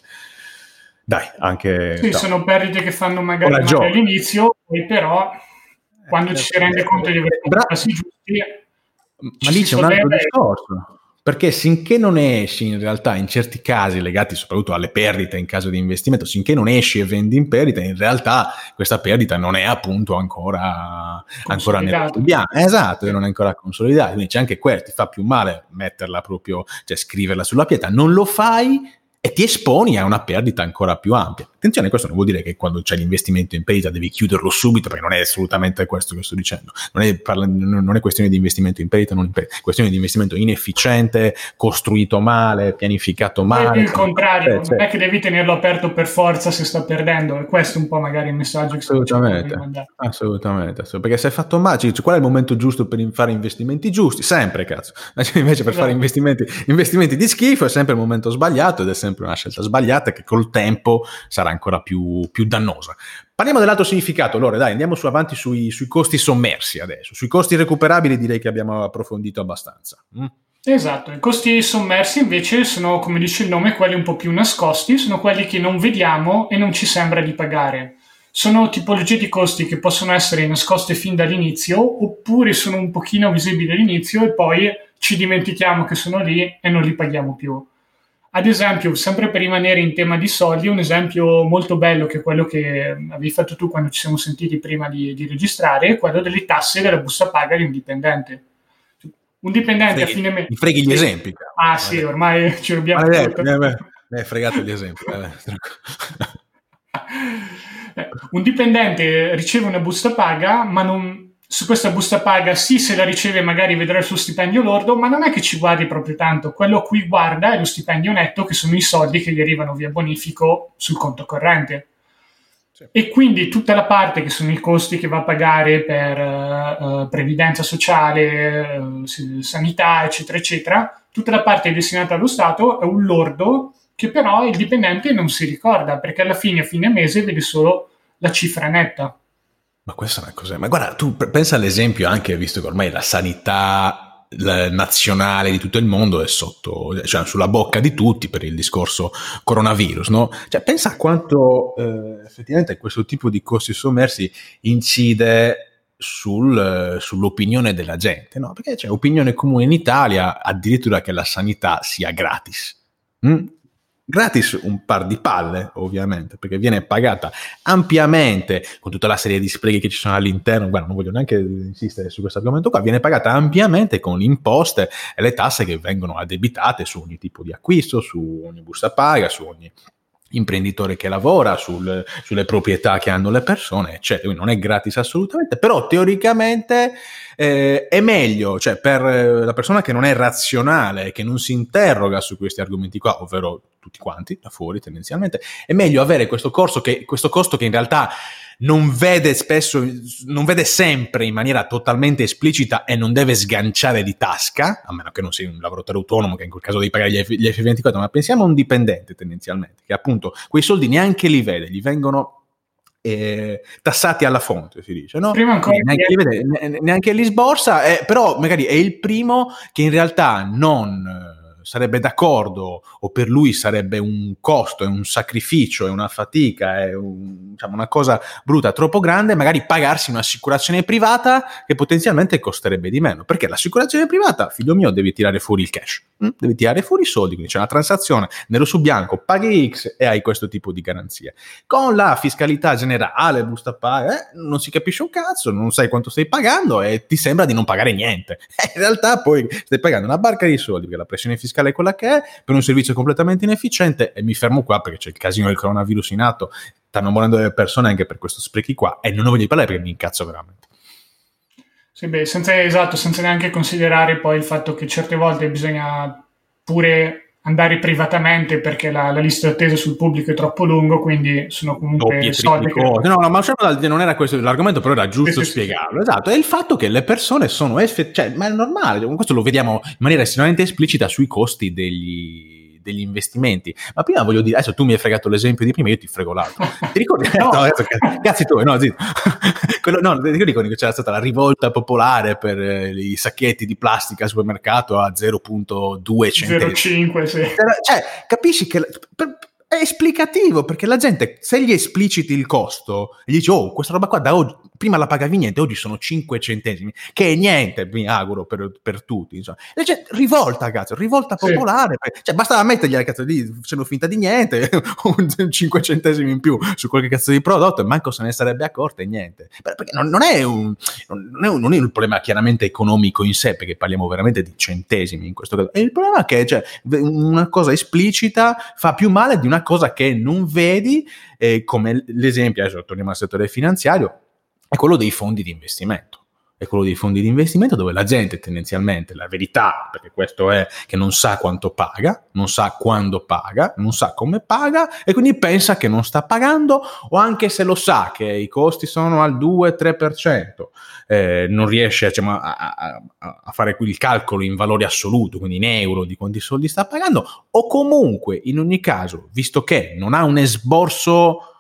dai, anche... Sì, no. sono perdite che fanno magari male all'inizio, poi però quando eh, ci si rende conto di aver fatto passi giusti... Ma lì c'è un altro discorso perché sinché non esci in realtà in certi casi legati soprattutto alle perdite in caso di investimento, sinché non esci e vendi in perdita, in realtà questa perdita non è appunto ancora, ancora nel bianco, esatto, non è ancora consolidata, quindi c'è anche questo, ti fa più male metterla proprio, cioè scriverla sulla pietra, non lo fai e ti esponi a una perdita ancora più ampia. Attenzione, questo non vuol dire che quando c'è l'investimento in perdita devi chiuderlo subito, perché non è assolutamente questo che sto dicendo. Non è, parla, non è questione di investimento in perdita, non è questione di investimento inefficiente, costruito male, pianificato male. È il contrario, eh, non è che devi tenerlo aperto per forza se sta perdendo, e questo è un po' magari il messaggio assolutamente, che sto Assolutamente, assolutamente, perché se hai fatto male, cioè, qual è il momento giusto per fare investimenti giusti? Sempre, cazzo. Invece per esatto. fare investimenti, investimenti di schifo è sempre il momento sbagliato ed è sempre una scelta sbagliata che col tempo sarà ancora più, più dannosa. Parliamo dell'altro significato, Lore, dai, andiamo su avanti sui, sui, costi sommersi adesso. Sui costi recuperabili direi che abbiamo approfondito abbastanza. Mm? Esatto, i costi sommersi invece sono, come dice il nome, quelli un po' più nascosti, sono quelli che non vediamo e non ci sembra di pagare. Sono tipologie di costi che possono essere nascoste fin dall'inizio oppure sono un pochino visibili all'inizio e poi ci dimentichiamo che sono lì e non li paghiamo più. Ad esempio, sempre per rimanere in tema di soldi, un esempio molto bello che è quello che avevi fatto tu quando ci siamo sentiti prima di, di registrare, è quello delle tasse della busta paga di un dipendente. Un dipendente freghi, a fine mese... Mi freghi gli esempi. Ah sì, ormai ci rubiamo tutto. Beh, beh, fregato gli esempi. Un dipendente riceve una busta paga, ma non, su questa busta paga sì se la riceve magari vedrà il suo stipendio lordo, ma non è che ci guardi proprio tanto. Quello a cui guarda è lo stipendio netto, che sono i soldi che gli arrivano via bonifico sul conto corrente. Sì. E quindi tutta la parte che sono i costi che va a pagare per uh, previdenza sociale, uh, sanità, eccetera, eccetera, tutta la parte destinata allo Stato è un lordo che però il dipendente non si ricorda, perché alla fine, a fine mese, vede solo la cifra netta. Ma questo non è cos'è. Ma guarda, tu pensa all'esempio anche, visto che ormai la sanità nazionale di tutto il mondo è sotto, cioè sulla bocca di tutti per il discorso coronavirus, no? Cioè, pensa a quanto eh, effettivamente questo tipo di costi sommersi incide sul, sull'opinione della gente, no? Perché c'è opinione comune in Italia addirittura che la sanità sia gratis. Mm? Gratis un par di palle, ovviamente, perché viene pagata ampiamente con tutta la serie di sprechi che ci sono all'interno. Guarda, non voglio neanche insistere su questo argomento qua. Viene pagata ampiamente con imposte e le tasse che vengono addebitate su ogni tipo di acquisto, su ogni busta paga, su ogni imprenditore che lavora, sul, sulle proprietà che hanno le persone, eccetera. Quindi non è gratis assolutamente, però teoricamente eh, è meglio, cioè per la persona che non è razionale, che non si interroga su questi argomenti qua, ovvero tutti quanti, da fuori tendenzialmente, è meglio avere questo corso che, questo costo che in realtà non vede spesso, non vede sempre in maniera totalmente esplicita e non deve sganciare di tasca, a meno che non sia un lavoratore autonomo che in quel caso devi pagare gli, F, gli F24, ma pensiamo a un dipendente tendenzialmente, che appunto quei soldi neanche li vede, gli vengono eh, tassati alla fonte, si dice, no? Prima ancora neanche, li vede, neanche li sborsa, eh, però magari è il primo che in realtà non sarebbe d'accordo o per lui sarebbe un costo, è un sacrificio, è una fatica, è un, diciamo, una cosa brutta, troppo grande, magari pagarsi un'assicurazione privata che potenzialmente costerebbe di meno. Perché l'assicurazione privata, figlio mio, devi tirare fuori il cash, hm? devi tirare fuori i soldi, quindi c'è una transazione nero su bianco, paghi X e hai questo tipo di garanzie. Con la fiscalità generale, busta paga, eh, non si capisce un cazzo, non sai quanto stai pagando e ti sembra di non pagare niente. in realtà poi stai pagando una barca di soldi perché la pressione fiscale fiscale è quella che è, per un servizio completamente inefficiente e mi fermo qua perché c'è il casino del coronavirus in atto, stanno morendo delle persone anche per questi sprechi qua e non ne voglio parlare perché mi incazzo veramente. Sì, beh, senza, esatto, senza neanche considerare poi il fatto che certe volte bisogna pure andare privatamente perché la, la lista d'attesa sul pubblico è troppo lungo, quindi sono comunque soldi che... No, no, ma non era questo l'argomento, però era giusto sì, spiegarlo. Sì, sì. Esatto, è il fatto che le persone sono effettivamente, cioè, ma è normale, questo lo vediamo in maniera estremamente esplicita sui costi degli degli investimenti. Ma prima voglio dire, adesso tu mi hai fregato l'esempio di prima, io ti frego l'altro. Ti ricordi? no, no adesso, cazzi tu, no, zitto. Quello, no, ti ricordi quando c'era stata la rivolta popolare per eh, i sacchetti di plastica al supermercato a 0.2 centesimi? 0.5, sì. Cioè, capisci che... Per, è esplicativo perché la gente se gli espliciti il costo gli dici oh questa roba qua da oggi prima la pagavi niente oggi sono 5 centesimi che è niente mi auguro per, per tutti insomma. la gente rivolta cazzo rivolta popolare sì. cioè basta mettergli cazzo lì facendo finta di niente 5 centesimi in più su qualche cazzo di prodotto e manco se ne sarebbe accorta e niente perché non, non, è un, non, è un, non è un problema chiaramente economico in sé perché parliamo veramente di centesimi in questo caso e il problema è che cioè, una cosa esplicita fa più male di una cosa che non vedi, eh, come l'esempio, adesso torniamo al settore finanziario, è quello dei fondi di investimento. È quello dei fondi di investimento dove la gente tendenzialmente, la verità, perché questo è che non sa quanto paga, non sa quando paga, non sa come paga e quindi pensa che non sta pagando o anche se lo sa che i costi sono al 2-3%, eh, non riesce diciamo, a, a, a, fare il calcolo in valore assoluto, quindi in euro di quanti soldi sta pagando, o comunque in ogni caso, visto che non ha un esborso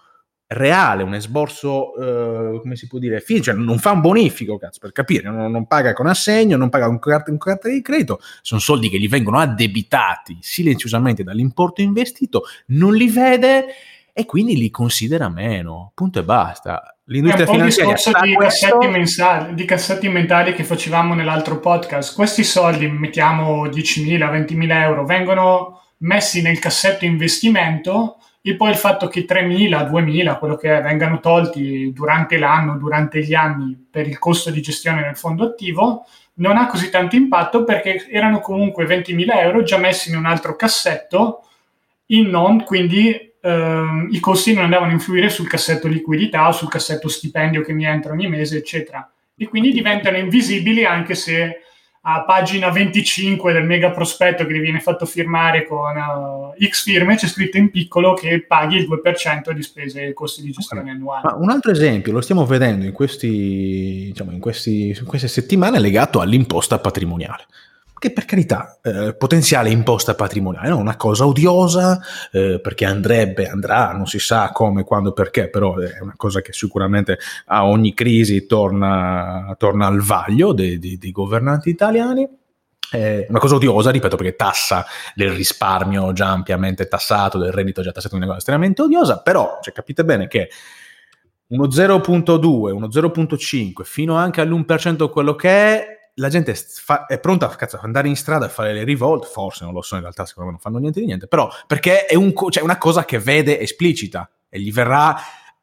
reale, un esborso, eh, come si può dire, cioè non fa un bonifico, cazzo, per capire, non, non paga con assegno, non paga con carta, con carta di credito, sono soldi che gli vengono addebitati silenziosamente dall'importo investito, non li vede e quindi li considera meno, punto e basta. L'industria finanziaria di cassetti, mensali, di cassetti mentali che facevamo nell'altro podcast. Questi soldi, mettiamo 10.000, 20.000 euro, vengono messi nel cassetto investimento e poi il fatto che 3.000, 2.000, quello che è, vengano tolti durante l'anno, durante gli anni per il costo di gestione del fondo attivo, non ha così tanto impatto perché erano comunque 20.000 euro già messi in un altro cassetto in non, quindi ehm, i costi non andavano a influire sul cassetto liquidità o sul cassetto stipendio che mi entra ogni mese, eccetera. E quindi diventano invisibili anche se a pagina 25 del mega prospetto che viene fatto firmare con uh, X firme c'è scritto in piccolo che paghi il 2% di spese e costi di gestione okay. annuali. Ma un altro esempio lo stiamo vedendo in, questi, diciamo, in, questi, in queste settimane legato all'imposta patrimoniale che per carità, eh, potenziale imposta patrimoniale, non una cosa odiosa, eh, perché andrebbe, andrà, non si sa come, quando, perché, però è una cosa che sicuramente a ogni crisi torna, torna al vaglio dei, dei, dei governanti italiani. Una cosa odiosa, ripeto, perché tassa del risparmio già ampiamente tassato, del reddito già tassato, una cosa estremamente odiosa, però cioè, capite bene che uno 0.2, uno 0.5, fino anche all'1% quello che è, la gente fa, è pronta a cazzo, andare in strada a fare le rivolte, forse non lo so, in realtà secondo me non fanno niente di niente, però perché è un, cioè una cosa che vede esplicita e gli verrà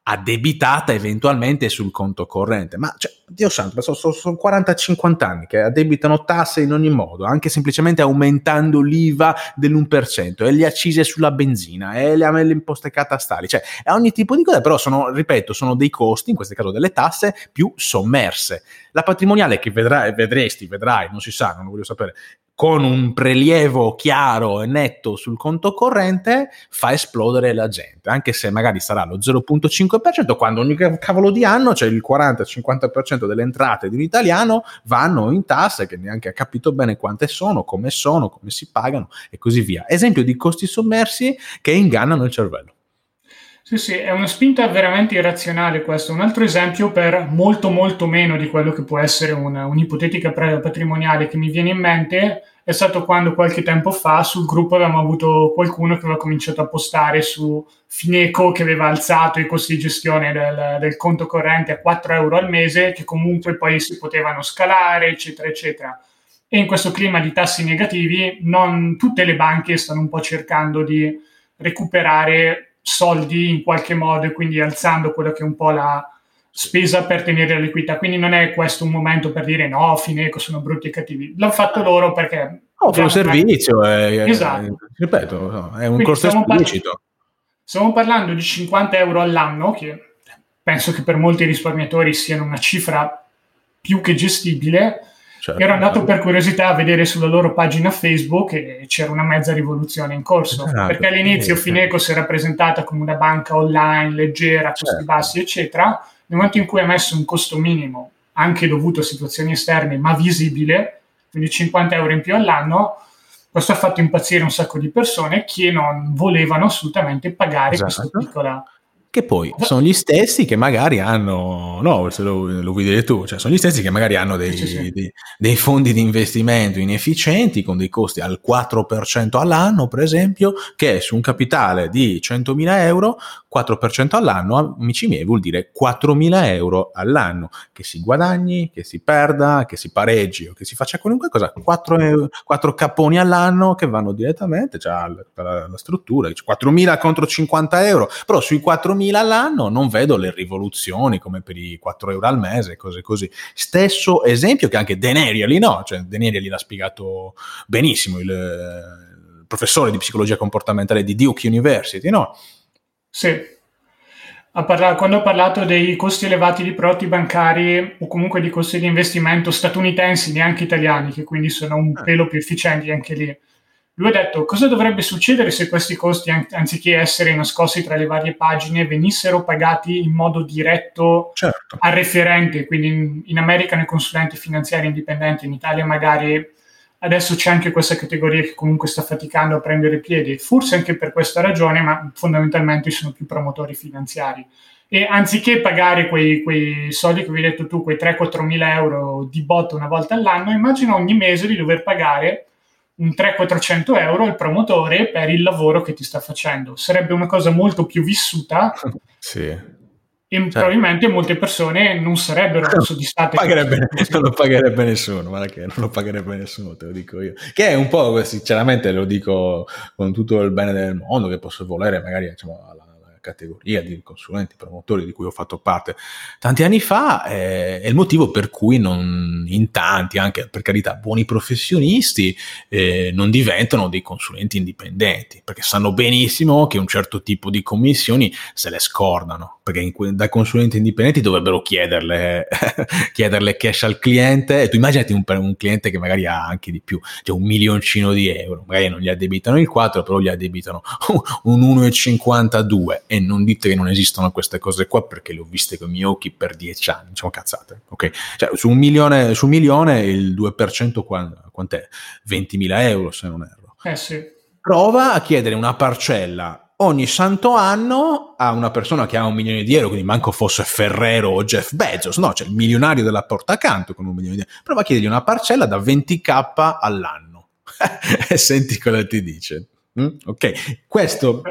addebitata eventualmente sul conto corrente. Ma, cioè, Dio santo, sono, sono, sono 40-50 anni che addebitano tasse in ogni modo, anche semplicemente aumentando l'IVA dell'1% e le accise sulla benzina e le, le imposte catastali, cioè è ogni tipo di cosa, però sono, ripeto, sono dei costi, in questo caso delle tasse, più sommerse. La patrimoniale che vedrai, vedresti, vedrai, non si sa, non lo voglio sapere, con un prelievo chiaro e netto sul conto corrente fa esplodere la gente, anche se magari sarà lo 0.5%, quando ogni cavolo di anno c'è il 40-50% delle entrate di un italiano vanno in tasse che neanche ha capito bene quante sono, come sono, come si pagano e così via. Esempio di costi sommersi che ingannano il cervello. Sì, sì, è una spinta veramente irrazionale questo. Un altro esempio per molto molto meno di quello che può essere una, un'ipotetica patrimoniale che mi viene in mente è stato quando qualche tempo fa sul gruppo avevamo avuto qualcuno che aveva cominciato a postare su Fineco che aveva alzato i costi di gestione del, del conto corrente a 4 euro al mese, che comunque poi si potevano scalare, eccetera, eccetera. E in questo clima di tassi negativi, non tutte le banche stanno un po' cercando di recuperare soldi in qualche modo e quindi alzando quello che è un po' la, spesa per tenere la liquidità. Quindi non è questo un momento per dire no, Fineco sono brutti e cattivi. L'hanno fatto loro perché... Offre un servizio, è, esatto. ripeto, è un Quindi costo esplicito. Par- stiamo parlando di 50 euro all'anno, che penso che per molti risparmiatori siano una cifra più che gestibile. Certo, Ero andato certo. per curiosità a vedere sulla loro pagina Facebook e c'era una mezza rivoluzione in corso, esatto, perché all'inizio Fineco si era presentata come una banca online leggera, costi certo. bassi, eccetera. Nel momento in cui ha messo un costo minimo, anche dovuto a situazioni esterne, ma visibile, quindi 50 euro in più all'anno, questo ha fatto impazzire un sacco di persone che non volevano assolutamente pagare esatto. questa piccola che poi sono gli stessi che magari hanno, no, se lo, lo vuoi dire tu, cioè sono gli stessi che magari hanno dei, sì, sì. Dei, dei, fondi di investimento inefficienti con dei costi al 4% all'anno, per esempio, che su un capitale di 100.000 euro, 4% all'anno, amici miei, vuol dire 4.000 euro all'anno, che si guadagni, che si perda, che si pareggi o che si faccia qualunque cosa, 4, euro, 4 capponi all'anno che vanno direttamente, cioè la, la struttura, 4.000 contro 50 euro, però sui 4.000 4.000 all'anno non vedo le rivoluzioni come per i 4 euro al mese, cose così. Stesso esempio che anche Deneriali, no? Cioè Deneriali l'ha spiegato benissimo, il, il professore di psicologia comportamentale di Duke University, no? Sì. Parla- quando ho parlato dei costi elevati di prodotti bancari o comunque di costi di investimento statunitensi, neanche italiani, che quindi sono un ah. pelo più efficienti anche lì, lui ha detto cosa dovrebbe succedere se questi costi, anziché essere nascosti tra le varie pagine, venissero pagati in modo diretto certo. al referente, quindi in, in America nei consulenti finanziari indipendenti, in Italia magari adesso c'è anche questa categoria che comunque sta faticando a prendere piedi, forse anche per questa ragione, ma fondamentalmente sono più promotori finanziari. E anziché pagare quei, quei soldi che vi hai detto tu, quei 3-4 mila euro di botto una volta all'anno, immagina ogni mese di dover pagare un 300-400 euro al promotore per il lavoro che ti sta facendo. Sarebbe una cosa molto più vissuta. sì. E cioè, probabilmente molte persone non sarebbero no, soddisfatte. Pagherebbe, non lo pagherebbe nessuno, ma che non lo pagherebbe nessuno, te lo dico io. Che è un po', sinceramente, lo dico con tutto il bene del mondo, che posso volere magari diciamo, alla categoria di consulenti, promotori di cui ho fatto parte tanti anni fa, eh, è il motivo per cui non, in tanti, anche per carità, buoni professionisti, eh, non diventano dei consulenti indipendenti, perché sanno benissimo che un certo tipo di commissioni se le scordano, perché in, da consulenti indipendenti dovrebbero chiederle, chiederle cash al cliente, e tu immaginati un, un, cliente che magari ha anche di più, cioè un milioncino di euro, magari non gli addebitano il 4, però gli addebitano un 1,52 e non dite che non esistono queste cose qua perché le ho viste con i miei occhi per dieci anni, diciamo cazzate, ok? Cioè, su un milione, su un milione il 2% quant'è? 20.000 euro se non erro. Eh sì. Prova a chiedere una parcella ogni santo anno a una persona che ha un milione di euro, quindi manco fosse Ferrero o Jeff Bezos, no, c'è il milionario della porta accanto con un milione di euro. Prova a chiedergli una parcella da 20k all'anno e senti cosa ti dice. Mm? Ok, questo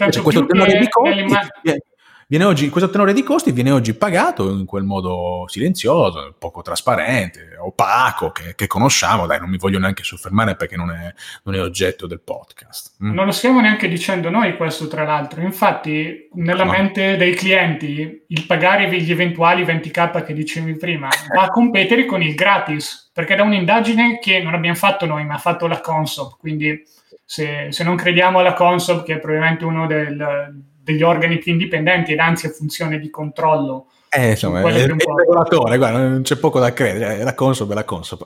Tanto questo tenore di costi viene oggi, questo tenore di costi viene oggi pagato in quel modo silenzioso, poco trasparente, opaco, che, che conosciamo. Dai, non mi voglio neanche soffermare perché non è, non è oggetto del podcast. Mm. Non lo stiamo neanche dicendo noi questo, tra l'altro. Infatti, nella no. mente dei clienti, il pagare gli eventuali 20k che dicevi prima va a competere con il gratis, perché da un'indagine che non abbiamo fatto noi, ma ha fatto la Consob, quindi se, se, non crediamo alla Consob, che è probabilmente uno del, degli organi più indipendenti ed anzi a funzione di controllo. Eh, insomma, è, il regolatore, guarda, non c'è poco da credere, è la Consob è la Consob.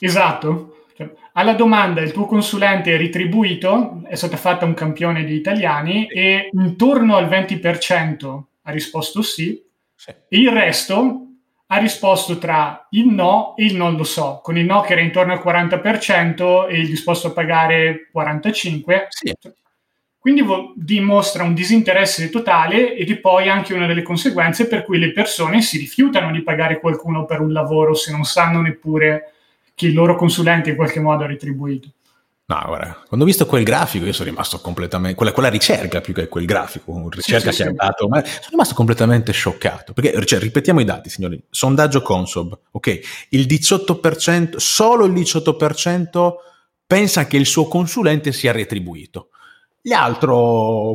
esatto. Cioè, alla domanda il tuo consulente è ritribuito, è stata fatta un campione di italiani e intorno al 20% ha risposto sì, sì. il resto ha risposto tra il no e il non lo so, con il no che era intorno al 40% e il disposto a pagare 45%. Sì. Quindi vo- dimostra un disinteresse totale ed è poi anche una delle conseguenze per cui le persone si rifiutano di pagare qualcuno per un lavoro se non sanno neppure che il loro consulente in qualche modo ha retribuito. No, guarda, quando ho visto quel grafico io sono rimasto completamente, quella, quella ricerca più che quel grafico, ricerca sì, sì, che sì. ha dato, ma sono rimasto completamente scioccato, perché cioè, ripetiamo i dati signori, sondaggio Consob, ok, il 18%, solo il 18% pensa che il suo consulente sia retribuito. Gli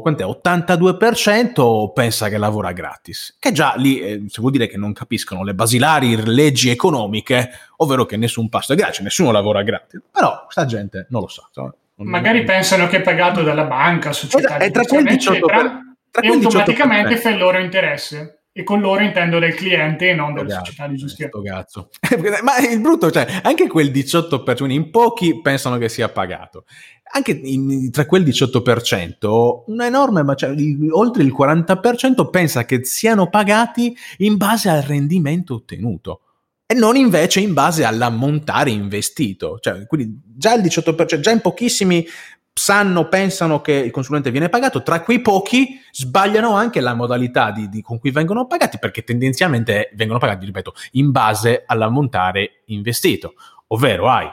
quant'è? 82% pensa che lavora gratis, che già lì eh, se vuol dire che non capiscono le basilari leggi economiche, ovvero che nessun pasto è gratis, nessuno lavora gratis. Però questa gente non lo sa. Insomma, Magari non... pensano che è pagato dalla banca, società esatto, di tra quel 18%, eccetera, tra e automaticamente fa il loro interesse. E con loro intendo del cliente e non della Ragazzi, società di. Cazzo. Ma il brutto, cioè, anche quel 18%, in pochi pensano che sia pagato. Anche in, tra quel 18%, un enorme, ma cioè, oltre il 40% pensa che siano pagati in base al rendimento ottenuto e non invece in base all'ammontare investito. Cioè, quindi già il 18%, già in pochissimi sanno, pensano che il consulente viene pagato, tra quei pochi sbagliano anche la modalità di, di, con cui vengono pagati perché tendenzialmente vengono pagati, ripeto, in base all'ammontare investito, ovvero hai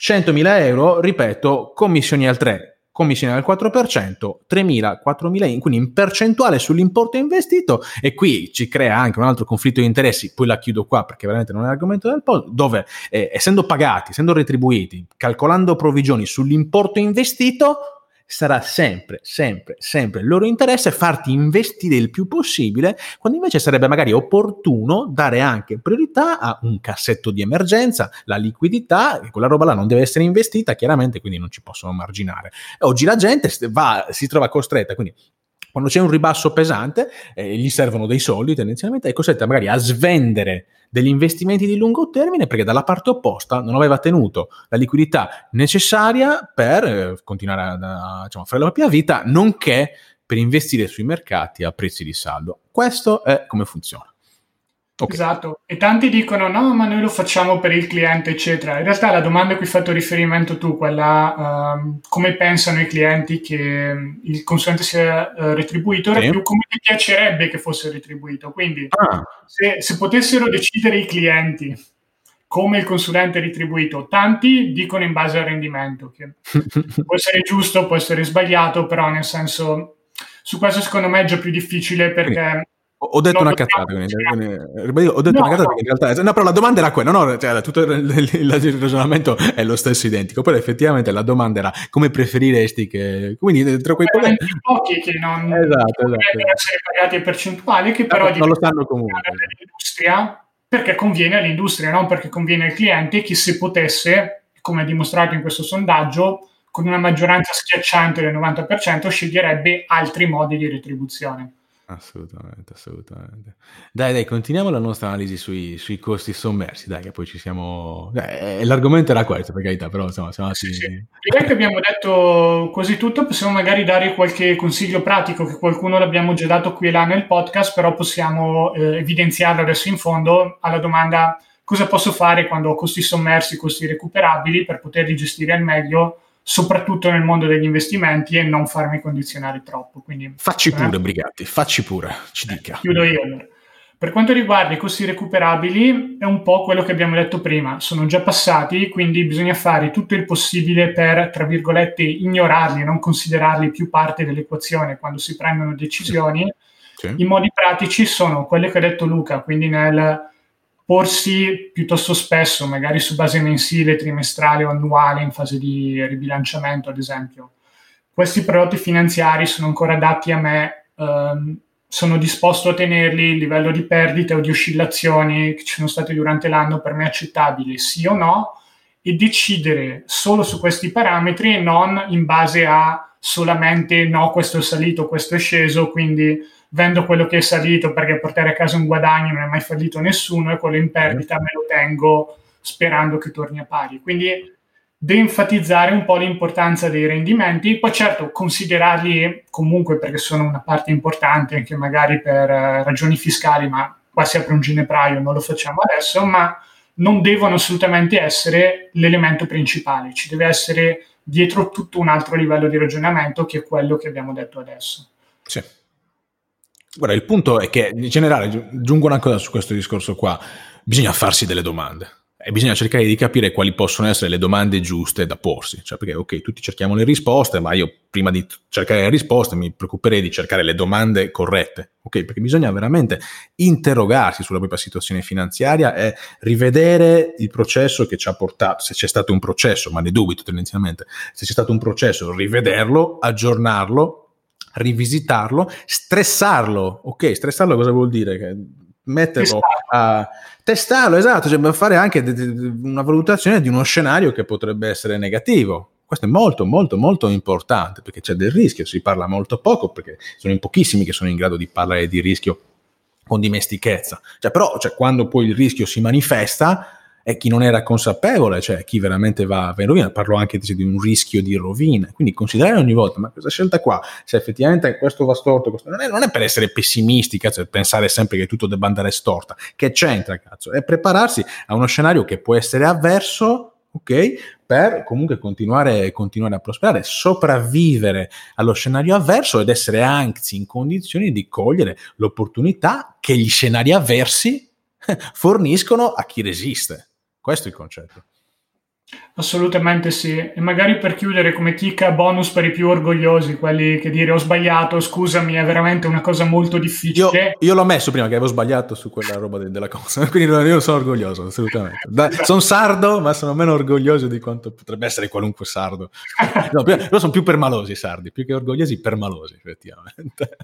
100.000 euro, ripeto, commissioni al 3, commissione del 4%, 3.000, 4.000, quindi in percentuale sull'importo investito e qui ci crea anche un altro conflitto di interessi, poi la chiudo qua perché veramente non è l'argomento del post, dove eh, essendo pagati, essendo retribuiti, calcolando provvigioni sull'importo investito, sarà sempre, sempre, sempre il loro interesse farti investire il più possibile, quando invece sarebbe magari opportuno dare anche priorità a un cassetto di emergenza, la liquidità, quella roba là non deve essere investita, chiaramente, quindi non ci possono marginare. Oggi la gente va, si trova costretta, quindi quando c'è un ribasso pesante, eh, gli servono dei soldi tendenzialmente, è costretta magari a svendere degli investimenti di lungo termine perché dalla parte opposta non aveva tenuto la liquidità necessaria per eh, continuare a, a, diciamo, fare la propria vita, nonché per investire sui mercati a prezzi di saldo. Questo è come funziona. Okay. Esatto, e tanti dicono no, ma noi lo facciamo per il cliente, eccetera. In realtà la domanda a cui hai fatto riferimento tu, quella uh, come pensano i clienti che il consulente sia uh, retribuito, era sì. più come ti piacerebbe che fosse retribuito. Quindi ah. se, se potessero decidere i clienti come il consulente retribuito, tanti dicono in base al rendimento, che può essere giusto, può essere sbagliato, però nel senso su questo secondo me è già più difficile perché ho detto una cazzata, quindi, quindi, ho detto no, una cazzata no. in realtà, no, però la domanda era quella, no, cioè, tutto il, il, il, ragionamento è lo stesso identico, però effettivamente la domanda era come preferiresti che, quindi tra quei pochi, pochi che non esatto, esatto. essere pagati in percentuali, che però non lo sanno comunque. L'industria, perché conviene all'industria, non perché conviene al cliente, che se potesse, come dimostrato in questo sondaggio, con una maggioranza schiacciante del 90%, sceglierebbe altri modi di retribuzione. Assolutamente, assolutamente. Dai, dai, continuiamo la nostra analisi sui, sui costi sommersi, dai, che poi ci siamo... Eh, l'argomento era questo, per carità, però insomma siamo sì, sì. Direi che abbiamo detto quasi tutto, possiamo magari dare qualche consiglio pratico, che qualcuno l'abbiamo già dato qui e là nel podcast, però possiamo eh, evidenziarlo adesso in fondo alla domanda cosa posso fare quando ho costi sommersi, costi recuperabili, per poterli gestire al meglio soprattutto nel mondo degli investimenti e non farmi condizionare troppo. Quindi, facci pure, eh? Brigatti, facci pure, ci eh, dica. Chiudo io allora. Per quanto riguarda i costi recuperabili, è un po' quello che abbiamo detto prima, sono già passati, quindi bisogna fare tutto il possibile per, tra virgolette, ignorarli, non considerarli più parte dell'equazione quando si prendono decisioni. Sì. I modi pratici sono quelli che ha detto Luca, quindi nel porsi piuttosto spesso, magari su base mensile, trimestrale o annuale in fase di ribilanciamento, ad esempio. Questi prodotti finanziari sono ancora adatti a me, ehm, sono disposto a tenerli, il livello di perdite o di oscillazioni che ci sono state durante l'anno per me è accettabile, sì o no, e decidere solo su questi parametri e non in base a solamente no, questo è salito, questo è sceso, quindi vendo quello che è salito perché portare a casa un guadagno non è mai fallito nessuno e quello in perdita me lo tengo sperando che torni a pari. Quindi de-enfatizzare un po' l'importanza dei rendimenti, poi certo considerarli comunque perché sono una parte importante anche magari per uh, ragioni fiscali, ma qua si apre un ginepraio, non lo facciamo adesso, ma non devono assolutamente essere l'elemento principale, ci deve essere dietro tutto un altro livello di ragionamento che è quello che abbiamo detto adesso. Sì. Guarda, il punto è che in generale, aggiungo una cosa su questo discorso qua, bisogna farsi delle domande e bisogna cercare di capire quali possono essere le domande giuste da porsi. Cioè, perché ok, tutti cerchiamo le risposte, ma io prima di cercare le risposte mi preoccuperei di cercare le domande corrette. Ok, perché bisogna veramente interrogarsi sulla propria situazione finanziaria e rivedere il processo che ci ha portato, se c'è stato un processo, ma ne dubito tendenzialmente, se c'è stato un processo, rivederlo, aggiornarlo rivisitarlo, stressarlo. Ok, stressarlo cosa vuol dire? Che metterlo a testarlo, esatto, cioè fare anche una valutazione di uno scenario che potrebbe essere negativo. Questo è molto, molto, molto importante perché c'è del rischio, si parla molto poco perché sono in pochissimi che sono in grado di parlare di rischio con dimestichezza. Cioè, però, cioè, quando poi il rischio si manifesta, è chi non era consapevole, cioè chi veramente va, va in rovina. Parlo anche di un rischio di rovina. Quindi considerare ogni volta, ma questa scelta qua, se effettivamente questo va storto, questo non, è, non è per essere pessimisti, cazzo, pensare sempre che tutto debba andare storta. Che c'entra, cazzo? È prepararsi a uno scenario che può essere avverso, ok? Per comunque continuare, continuare a prosperare, sopravvivere allo scenario avverso ed essere anzi in condizioni di cogliere l'opportunità che gli scenari avversi forniscono a chi resiste. Questo è il concetto. Assolutamente sì. E magari per chiudere come chicca bonus per i più orgogliosi, quelli che dire ho sbagliato, scusami, è veramente una cosa molto difficile. Io, io l'ho messo prima che avevo sbagliato su quella roba de- della cosa, quindi io sono orgoglioso, assolutamente. Da, sono sardo, ma sono meno orgoglioso di quanto potrebbe essere qualunque sardo. No, io sono più permalosi i sardi, più che orgogliosi, permalosi, effettivamente.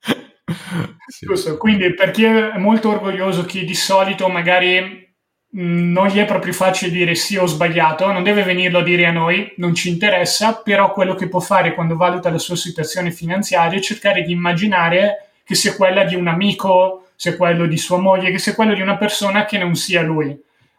sì. Quindi per chi è molto orgoglioso, chi di solito magari non gli è proprio facile dire sì ho sbagliato, non deve venirlo a dire a noi, non ci interessa, però quello che può fare quando valuta la sua situazione finanziaria è cercare di immaginare che sia quella di un amico, sia quello di sua moglie, che sia quello di una persona che non sia lui.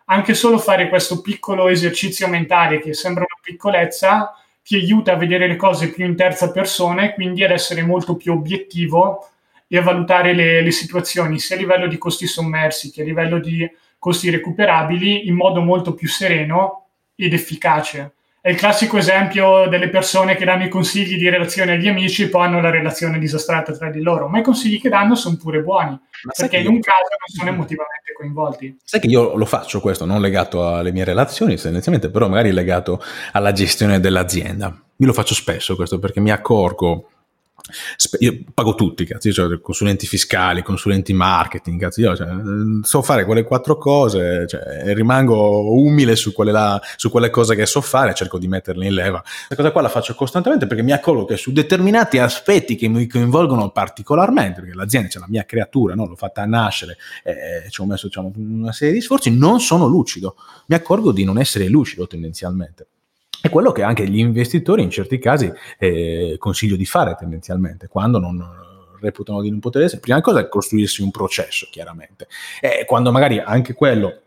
Anche solo fare questo piccolo esercizio mentale che sembra una piccolezza ti aiuta a vedere le cose più in terza persona e quindi ad essere molto più obiettivo e a valutare le, le situazioni sia a livello di costi sommersi che a livello di costi recuperabili in modo molto più sereno ed efficace. È il classico esempio delle persone che danno i consigli di relazione agli amici e poi hanno la relazione disastrata tra di loro, ma i consigli che danno sono pure buoni, ma perché in io... un caso non sono emotivamente coinvolti. Sai che io lo faccio questo, non legato alle mie relazioni tendenzialmente, però magari legato alla gestione dell'azienda. Io lo faccio spesso questo perché mi accorgo io pago tutti, cazzo, cioè, consulenti fiscali, consulenti marketing, cazzo, io cioè, so fare quelle quattro cose, cioè, rimango umile su quelle, là, su quelle, cose che so fare, cerco di metterle in leva. Questa cosa qua la faccio costantemente perché mi accorgo che su determinati aspetti che mi coinvolgono particolarmente, perché l'azienda c'è la mia creatura, no? l'ho fatta nascere, eh, ci ho messo diciamo, una serie di sforzi, non sono lucido, mi accorgo di non essere lucido tendenzialmente. È quello che anche gli investitori in certi casi eh, consiglio di fare tendenzialmente, quando non reputano di non poter essere. Prima cosa è costruirsi un processo, chiaramente. E quando magari anche quello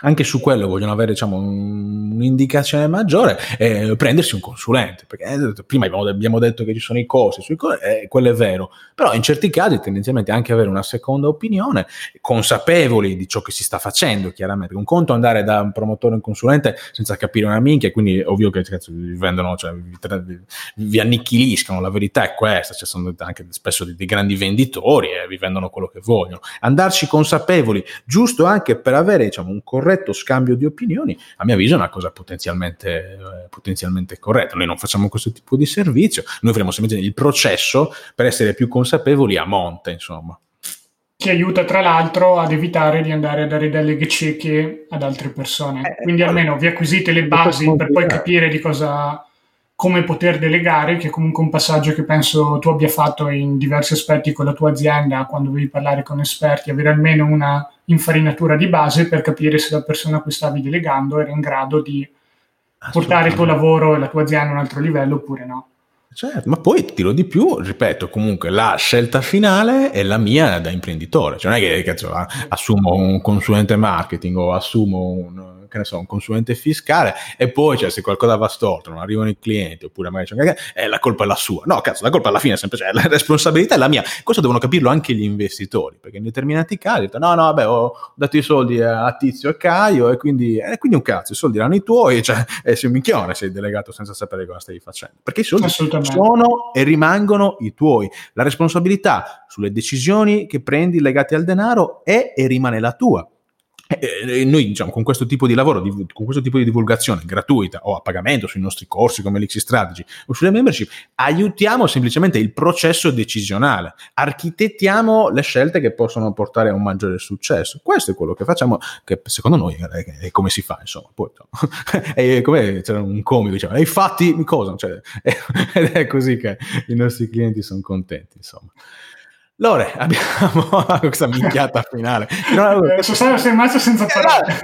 anche su quello vogliono avere diciamo, un'indicazione maggiore, eh, prendersi un consulente, perché eh, prima abbiamo, abbiamo, detto che ci sono i costi, sui costi eh, quello è vero, però in certi casi tendenzialmente anche avere una seconda opinione, consapevoli di ciò che si sta facendo, chiaramente. Un conto andare da un promotore a un consulente senza capire una minchia, quindi ovvio che cazzo, vi vendono, cioè, vi, vi, annichiliscono, la verità è questa, cioè, sono anche spesso dei, dei grandi venditori e vi vendono quello che vogliono. Andarci consapevoli, giusto anche per avere diciamo, un corretto corretto scambio di opinioni, a mio avviso è una cosa potenzialmente, eh, potenzialmente corretta. Noi non facciamo questo tipo di servizio, noi faremo semplicemente il processo per essere più consapevoli a monte, insomma. Che aiuta tra l'altro ad evitare di andare a dare deleghe cieche ad altre persone. Eh, Quindi almeno vi acquisite le basi per poi capire di cosa come poter delegare, che è comunque un passaggio che penso tu abbia fatto in diversi aspetti con la tua azienda, quando devi parlare con esperti, avere almeno una infarinatura di base per capire se la persona a cui stavi delegando era in grado di portare il tuo lavoro e la tua azienda a un altro livello oppure no. Certo, ma poi ti dirò di più, ripeto, comunque la scelta finale è la mia da imprenditore, cioè non è che, cioè, assumo un consulente marketing o assumo un che ne so, un consulente fiscale e poi cioè, se qualcosa va storto, non arrivano i clienti oppure magari c'è un eh, la colpa è la sua. No, cazzo, la colpa alla fine è sempre, cioè, la responsabilità è la mia. Questo devono capirlo anche gli investitori, perché in determinati casi no, no, vabbè, ho dato i soldi a Tizio e Caio e quindi, eh, quindi un cazzo, i soldi erano i tuoi, cioè, e sei un minchione, sei delegato senza sapere cosa stai facendo. Perché i soldi sono e rimangono i tuoi. La responsabilità sulle decisioni che prendi legate al denaro è e rimane la tua. E noi diciamo con questo tipo di lavoro, con questo tipo di divulgazione gratuita o a pagamento sui nostri corsi come l'X Strategy o sulle membership, aiutiamo semplicemente il processo decisionale, architettiamo le scelte che possono portare a un maggiore successo. Questo è quello che facciamo, che secondo noi è, come si fa, insomma. Poi, come c'era un comico, diceva, hai fatti cosa? Cioè, ed è così che i nostri clienti sono contenti, insomma. Lore, abbiamo questa minchiata finale. No, sono sei rimasto senza parole.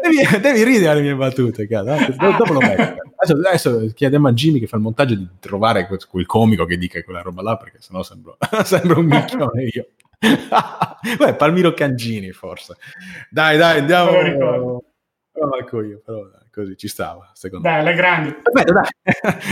devi, devi, ridere alle mie battute, cazzo. Dopo lo metto. Adesso, adesso, chiediamo a Jimmy che fa il montaggio di trovare quel, quel comico che dica quella roba là, perché sennò sembro, sembro un minchione io. Beh, Palmiro Cangini forse. Dai, dai, andiamo. Me lo ricordo. Oh, io, però così ci stava, secondo dai, me. Dai, la grande. Bene, dai.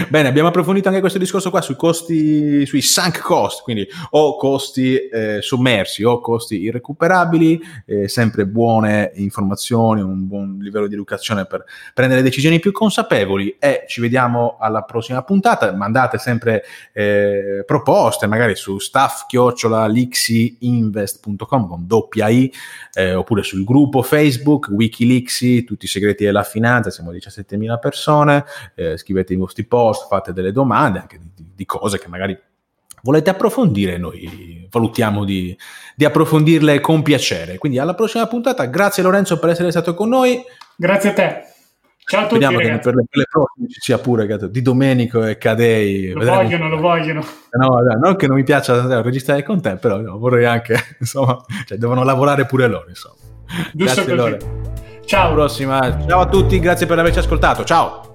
Bene, abbiamo approfondito anche questo discorso qua sui costi, sui sunk cost, quindi o costi eh, sommersi o costi irrecuperabili, eh, sempre buone informazioni, un buon livello di educazione per prendere decisioni più consapevoli e ci vediamo alla prossima puntata. Mandate sempre eh, proposte, magari su staff-lixiinvest.com con doppia I, eh, oppure sul gruppo Facebook Wikilixi, tutti i segreti della finanza siamo 17.000 persone, eh, scrivete i vostri post, fate delle domande anche di, di cose che magari volete approfondire, noi valutiamo di, di, approfondirle con piacere. Quindi alla prossima puntata, grazie Lorenzo per essere stato con noi. Grazie a te. Ciao a tutti. Speriamo che per le, per le, prossime ci sia pure di Domenico e Cadei. Lo Vedremo vogliono, lo vogliono. No, no, non che non mi piaccia registrare con te, però no, vorrei anche, insomma, cioè, devono lavorare pure loro, insomma. Giusto grazie così. Lore. Ciao. Prossima. Ciao a tutti, grazie per averci ascoltato. Ciao.